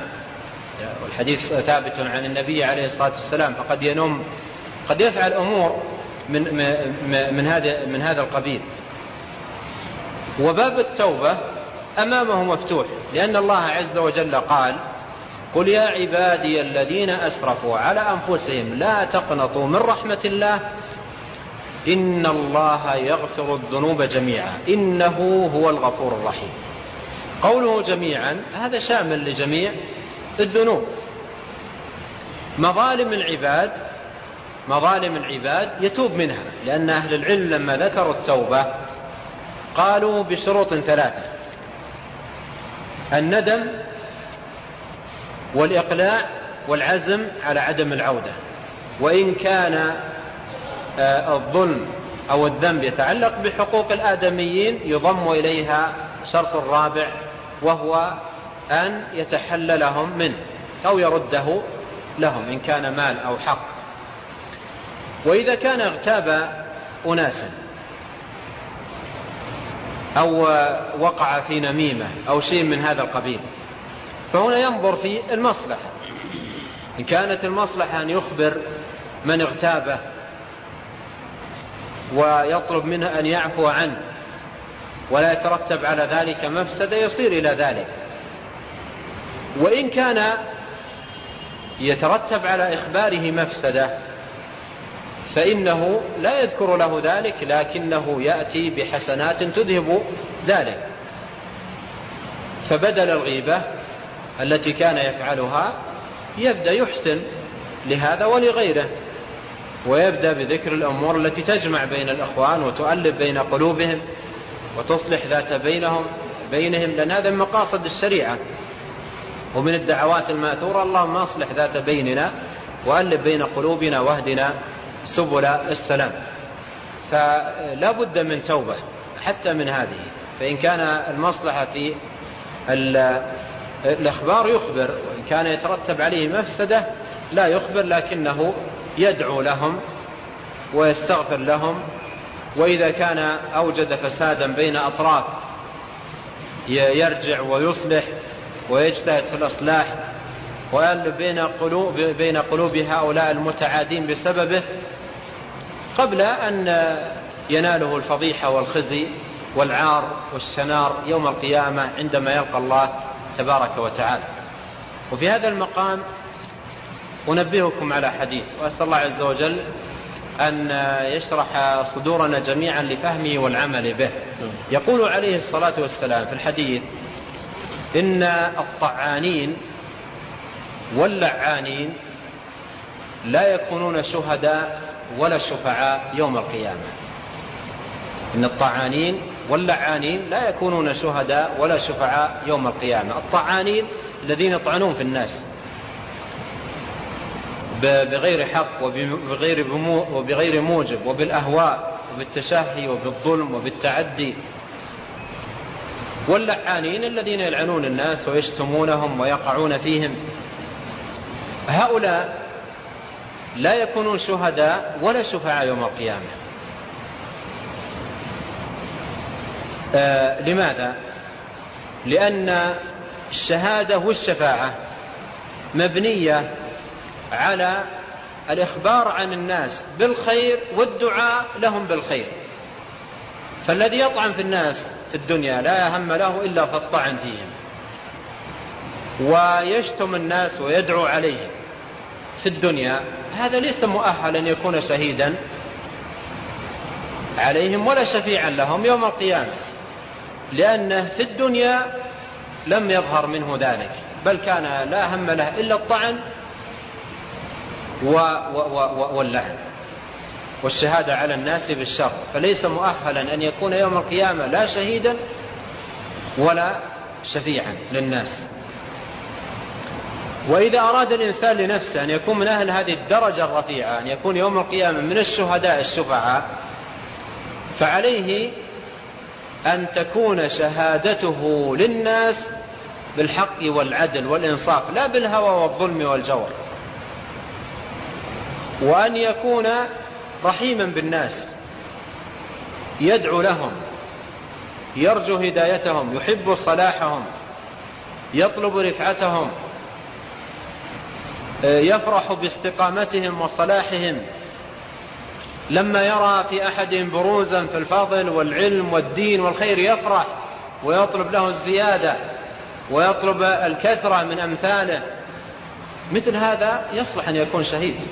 والحديث ثابت عن النبي عليه الصلاة والسلام فقد ينم قد يفعل أمور من, من, هذا من هذا القبيل. وباب التوبة أمامه مفتوح لأن الله عز وجل قال قل يا عبادي الذين أسرفوا على أنفسهم لا تقنطوا من رحمة الله إن الله يغفر الذنوب جميعا إنه هو الغفور الرحيم. قوله جميعا هذا شامل لجميع الذنوب. مظالم العباد مظالم العباد يتوب منها لأن أهل العلم لما ذكروا التوبة قالوا بشروط ثلاثة الندم والإقلاع والعزم على عدم العودة وإن كان آه، الظلم أو الذنب يتعلق بحقوق الآدميين يضم إليها شرط رابع وهو أن يتحللهم منه أو يرده لهم إن كان مال أو حق. وإذا كان اغتاب أناسا أو وقع في نميمة أو شيء من هذا القبيل فهنا ينظر في المصلحة. إن كانت المصلحة أن يخبر من اغتابه ويطلب منه أن يعفو عنه ولا يترتب على ذلك مفسدة يصير إلى ذلك. وإن كان يترتب على إخباره مفسدة فإنه لا يذكر له ذلك لكنه يأتي بحسنات تذهب ذلك. فبدل الغيبة التي كان يفعلها يبدأ يحسن لهذا ولغيره ويبدأ بذكر الأمور التي تجمع بين الأخوان وتؤلف بين قلوبهم وتصلح ذات بينهم بينهم لأن هذا من مقاصد الشريعة. ومن الدعوات المأثورة اللهم أصلح ذات بيننا وألف بين قلوبنا واهدنا سبل السلام. فلا بد من توبة حتى من هذه. فإن كان المصلحة في الإخبار يخبر وإن كان يترتب عليه مفسدة لا يخبر لكنه يدعو لهم ويستغفر لهم. وإذا كان أوجد فسادا بين أطراف يرجع ويصلح ويجتهد في الإصلاح ويألف بين قلوب, بين قلوب هؤلاء المتعادين بسببه قبل أن يناله الفضيحة والخزي والعار والشنار يوم القيامة عندما يلقى الله تبارك وتعالى. وفي هذا المقام أنبهكم على حديث وأسأل الله عز وجل أن يشرح صدورنا جميعا لفهمه والعمل به. يقول عليه الصلاة والسلام في الحديث إن الطعانين واللعانين لا يكونون شهداء ولا شفعاء يوم القيامة. إن الطعانين واللعانين لا يكونون شهداء ولا شفعاء يوم القيامة. الطعانين الذين يطعنون في الناس بغير حق وبغير, وبغير موجب وبالأهواء وبالتشهي وبالظلم وبالتعدي. واللعانين الذين يلعنون الناس ويشتمونهم ويقعون فيهم. هؤلاء لا يكونون شهداء ولا شفعاء يوم القيامة. آه لماذا؟ لأن الشهادة والشفاعة مبنية على الإخبار عن الناس بالخير والدعاء لهم بالخير. فالذي يطعن في الناس في الدنيا لا هم له إلا في الطعن فيهم. ويشتم الناس ويدعو عليهم في الدنيا هذا ليس مؤهل أن يكون شهيدا عليهم ولا شفيعا لهم يوم القيامة لأنه في الدنيا لم يظهر منه ذلك بل كان لا هم له إلا الطعن واللعن والشهادة على الناس بالشر. فليس مؤهلا أن يكون يوم القيامة لا شهيدا ولا شفيعا للناس. وإذا أراد الإنسان لنفسه أن يكون من أهل هذه الدرجة الرفيعة أن يكون يوم القيامة من الشهداء الشفعاء فعليه أن تكون شهادته للناس بالحق والعدل والإنصاف لا بالهوى والظلم والجور. وأن يكون رحيما بالناس يدعو لهم يرجو هدايتهم يحب صلاحهم يطلب رفعتهم. يفرح باستقامتهم وصلاحهم. لما يرى في احدهم بروزا في الفضل والعلم والدين والخير يفرح ويطلب له الزيادة ويطلب الكثرة من أمثاله مثل هذا يصلح أن يكون شهيد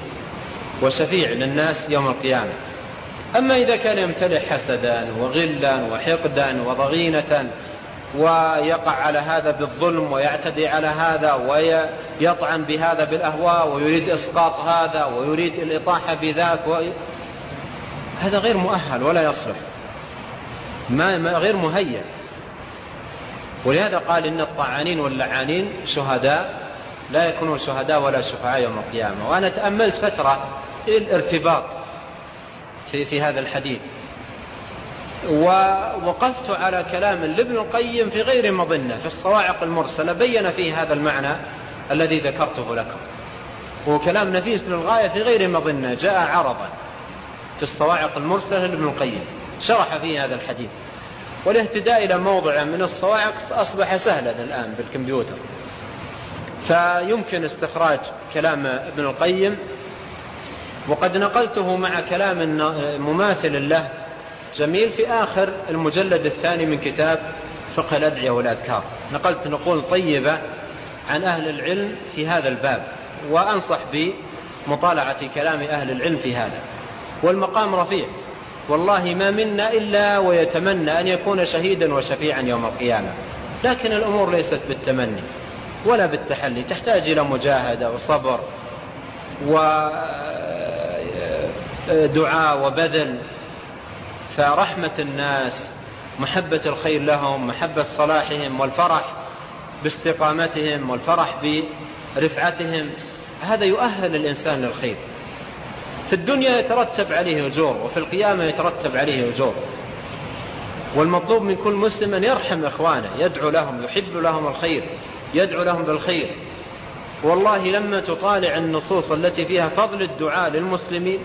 وشفيع للناس يوم القيامة. أما إذا كان يمتلئ حسدا وغلا وحقدا وضغينة ويقع على هذا بالظلم ويعتدي على هذا ويطعن بهذا بالأهواء ويريد إسقاط هذا ويريد الإطاحة بذاك هذا غير مؤهل ولا يصلح. ما, ما غير مهيأ. ولهذا قال إن الطعانين واللعانين شهداء لا يكونون شهداء ولا شفعاء يوم القيامة. وأنا تأملت فترة الارتباط في, في هذا الحديث. ووقفت على كلام لابن القيم في غير مظنة في الصواعق المرسلة بين فيه هذا المعنى الذي ذكرته لكم. هو كلام نفيس للغاية في غير مظنة جاء عرضا في الصواعق المرسلة لابن القيم. شرح فيه هذا الحديث. والاهتداء إلى موضع من الصواعق أصبح سهلا الآن بالكمبيوتر. فيمكن استخراج كلام ابن القيم. وقد نقلته مع كلام مماثل له جميل في آخر المجلد الثاني من كتاب فقه الأدعية والأذكار. نقلت نقول طيبة عن أهل العلم في هذا الباب وأنصح بمطالعة كلام أهل العلم في هذا. والمقام رفيع. والله ما منا إلا ويتمنى أن يكون شهيدا وشفيعا يوم القيامة. لكن الأمور ليست بالتمني ولا بالتحلي. تحتاج إلى مجاهدة وصبر ودعاء وبذل. فرحمة الناس محبة الخير لهم محبة صلاحهم والفرح باستقامتهم والفرح برفعتهم هذا يؤهل الإنسان للخير. في الدنيا يترتب عليه أجور وفي القيامة يترتب عليه أجور. والمطلوب من كل مسلم أن يرحم إخوانه يدعو لهم يحب لهم الخير يدعو لهم بالخير. والله لما تطالع النصوص التي فيها فضل الدعاء للمسلمين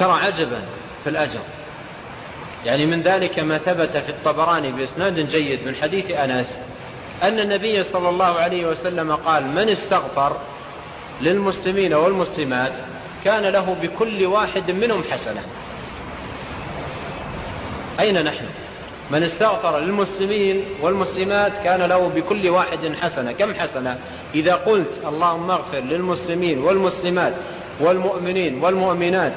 ترى عجبا. في الأجر. يعني من ذلك ما ثبت في الطبراني بإسناد جيد من حديث أنس أن النبي صلى الله عليه وسلم قال من استغفر للمسلمين والمسلمات كان له بكل واحد منهم حسنة. أين نحن؟ من استغفر للمسلمين والمسلمات كان له بكل واحد حسنة. كم حسنة؟ إذا قلت اللهم اغفر للمسلمين والمسلمات والمؤمنين والمؤمنات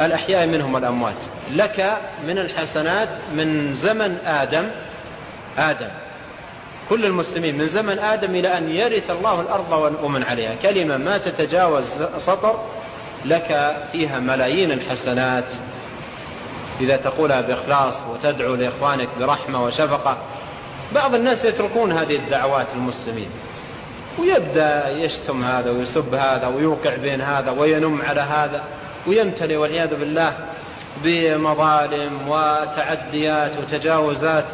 الأحياء منهم والأموات. لك من الحسنات من زمن آدم آدم. كل المسلمين من زمن آدم إلى أن يرث الله الأرض ومن عليها. كلمة ما تتجاوز سطر لك فيها ملايين الحسنات. إذا تقولها بإخلاص وتدعو لإخوانك برحمة وشفقة بعض الناس يتركون هذه الدعوات المسلمين. ويبدأ يشتم هذا ويسب هذا ويوقع بين هذا وينم على هذا. ويمتلئ والعياذ بالله بمظالم وتعديات وتجاوزات.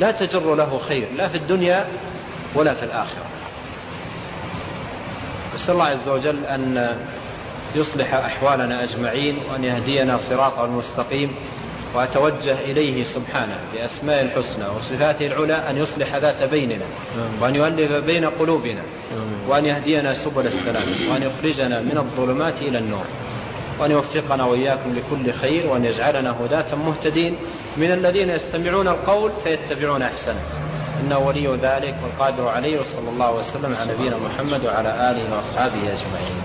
لا تجر له خير لا في الدنيا ولا في الآخرة. نسأل الله عز وجل أن يصلح أحوالنا أجمعين وأن يهدينا صراطا المستقيم. وأتوجه إليه سبحانه بأسماء الحسنى وصفاته العلى أن يصلح ذات بيننا وأن يؤلف بين قلوبنا وأن يهدينا سبل السلام وأن يخرجنا من الظلمات إلى النور. وأن يوفقنا وإياكم لكل خير وأن يجعلنا هداة مهتدين. من الذين يستمعون القول فيتبعون أحسنه. إنه ولي ذلك والقادر عليه وصلى الله وسلم على نبينا محمد وعلى آله وأصحابه أجمعين.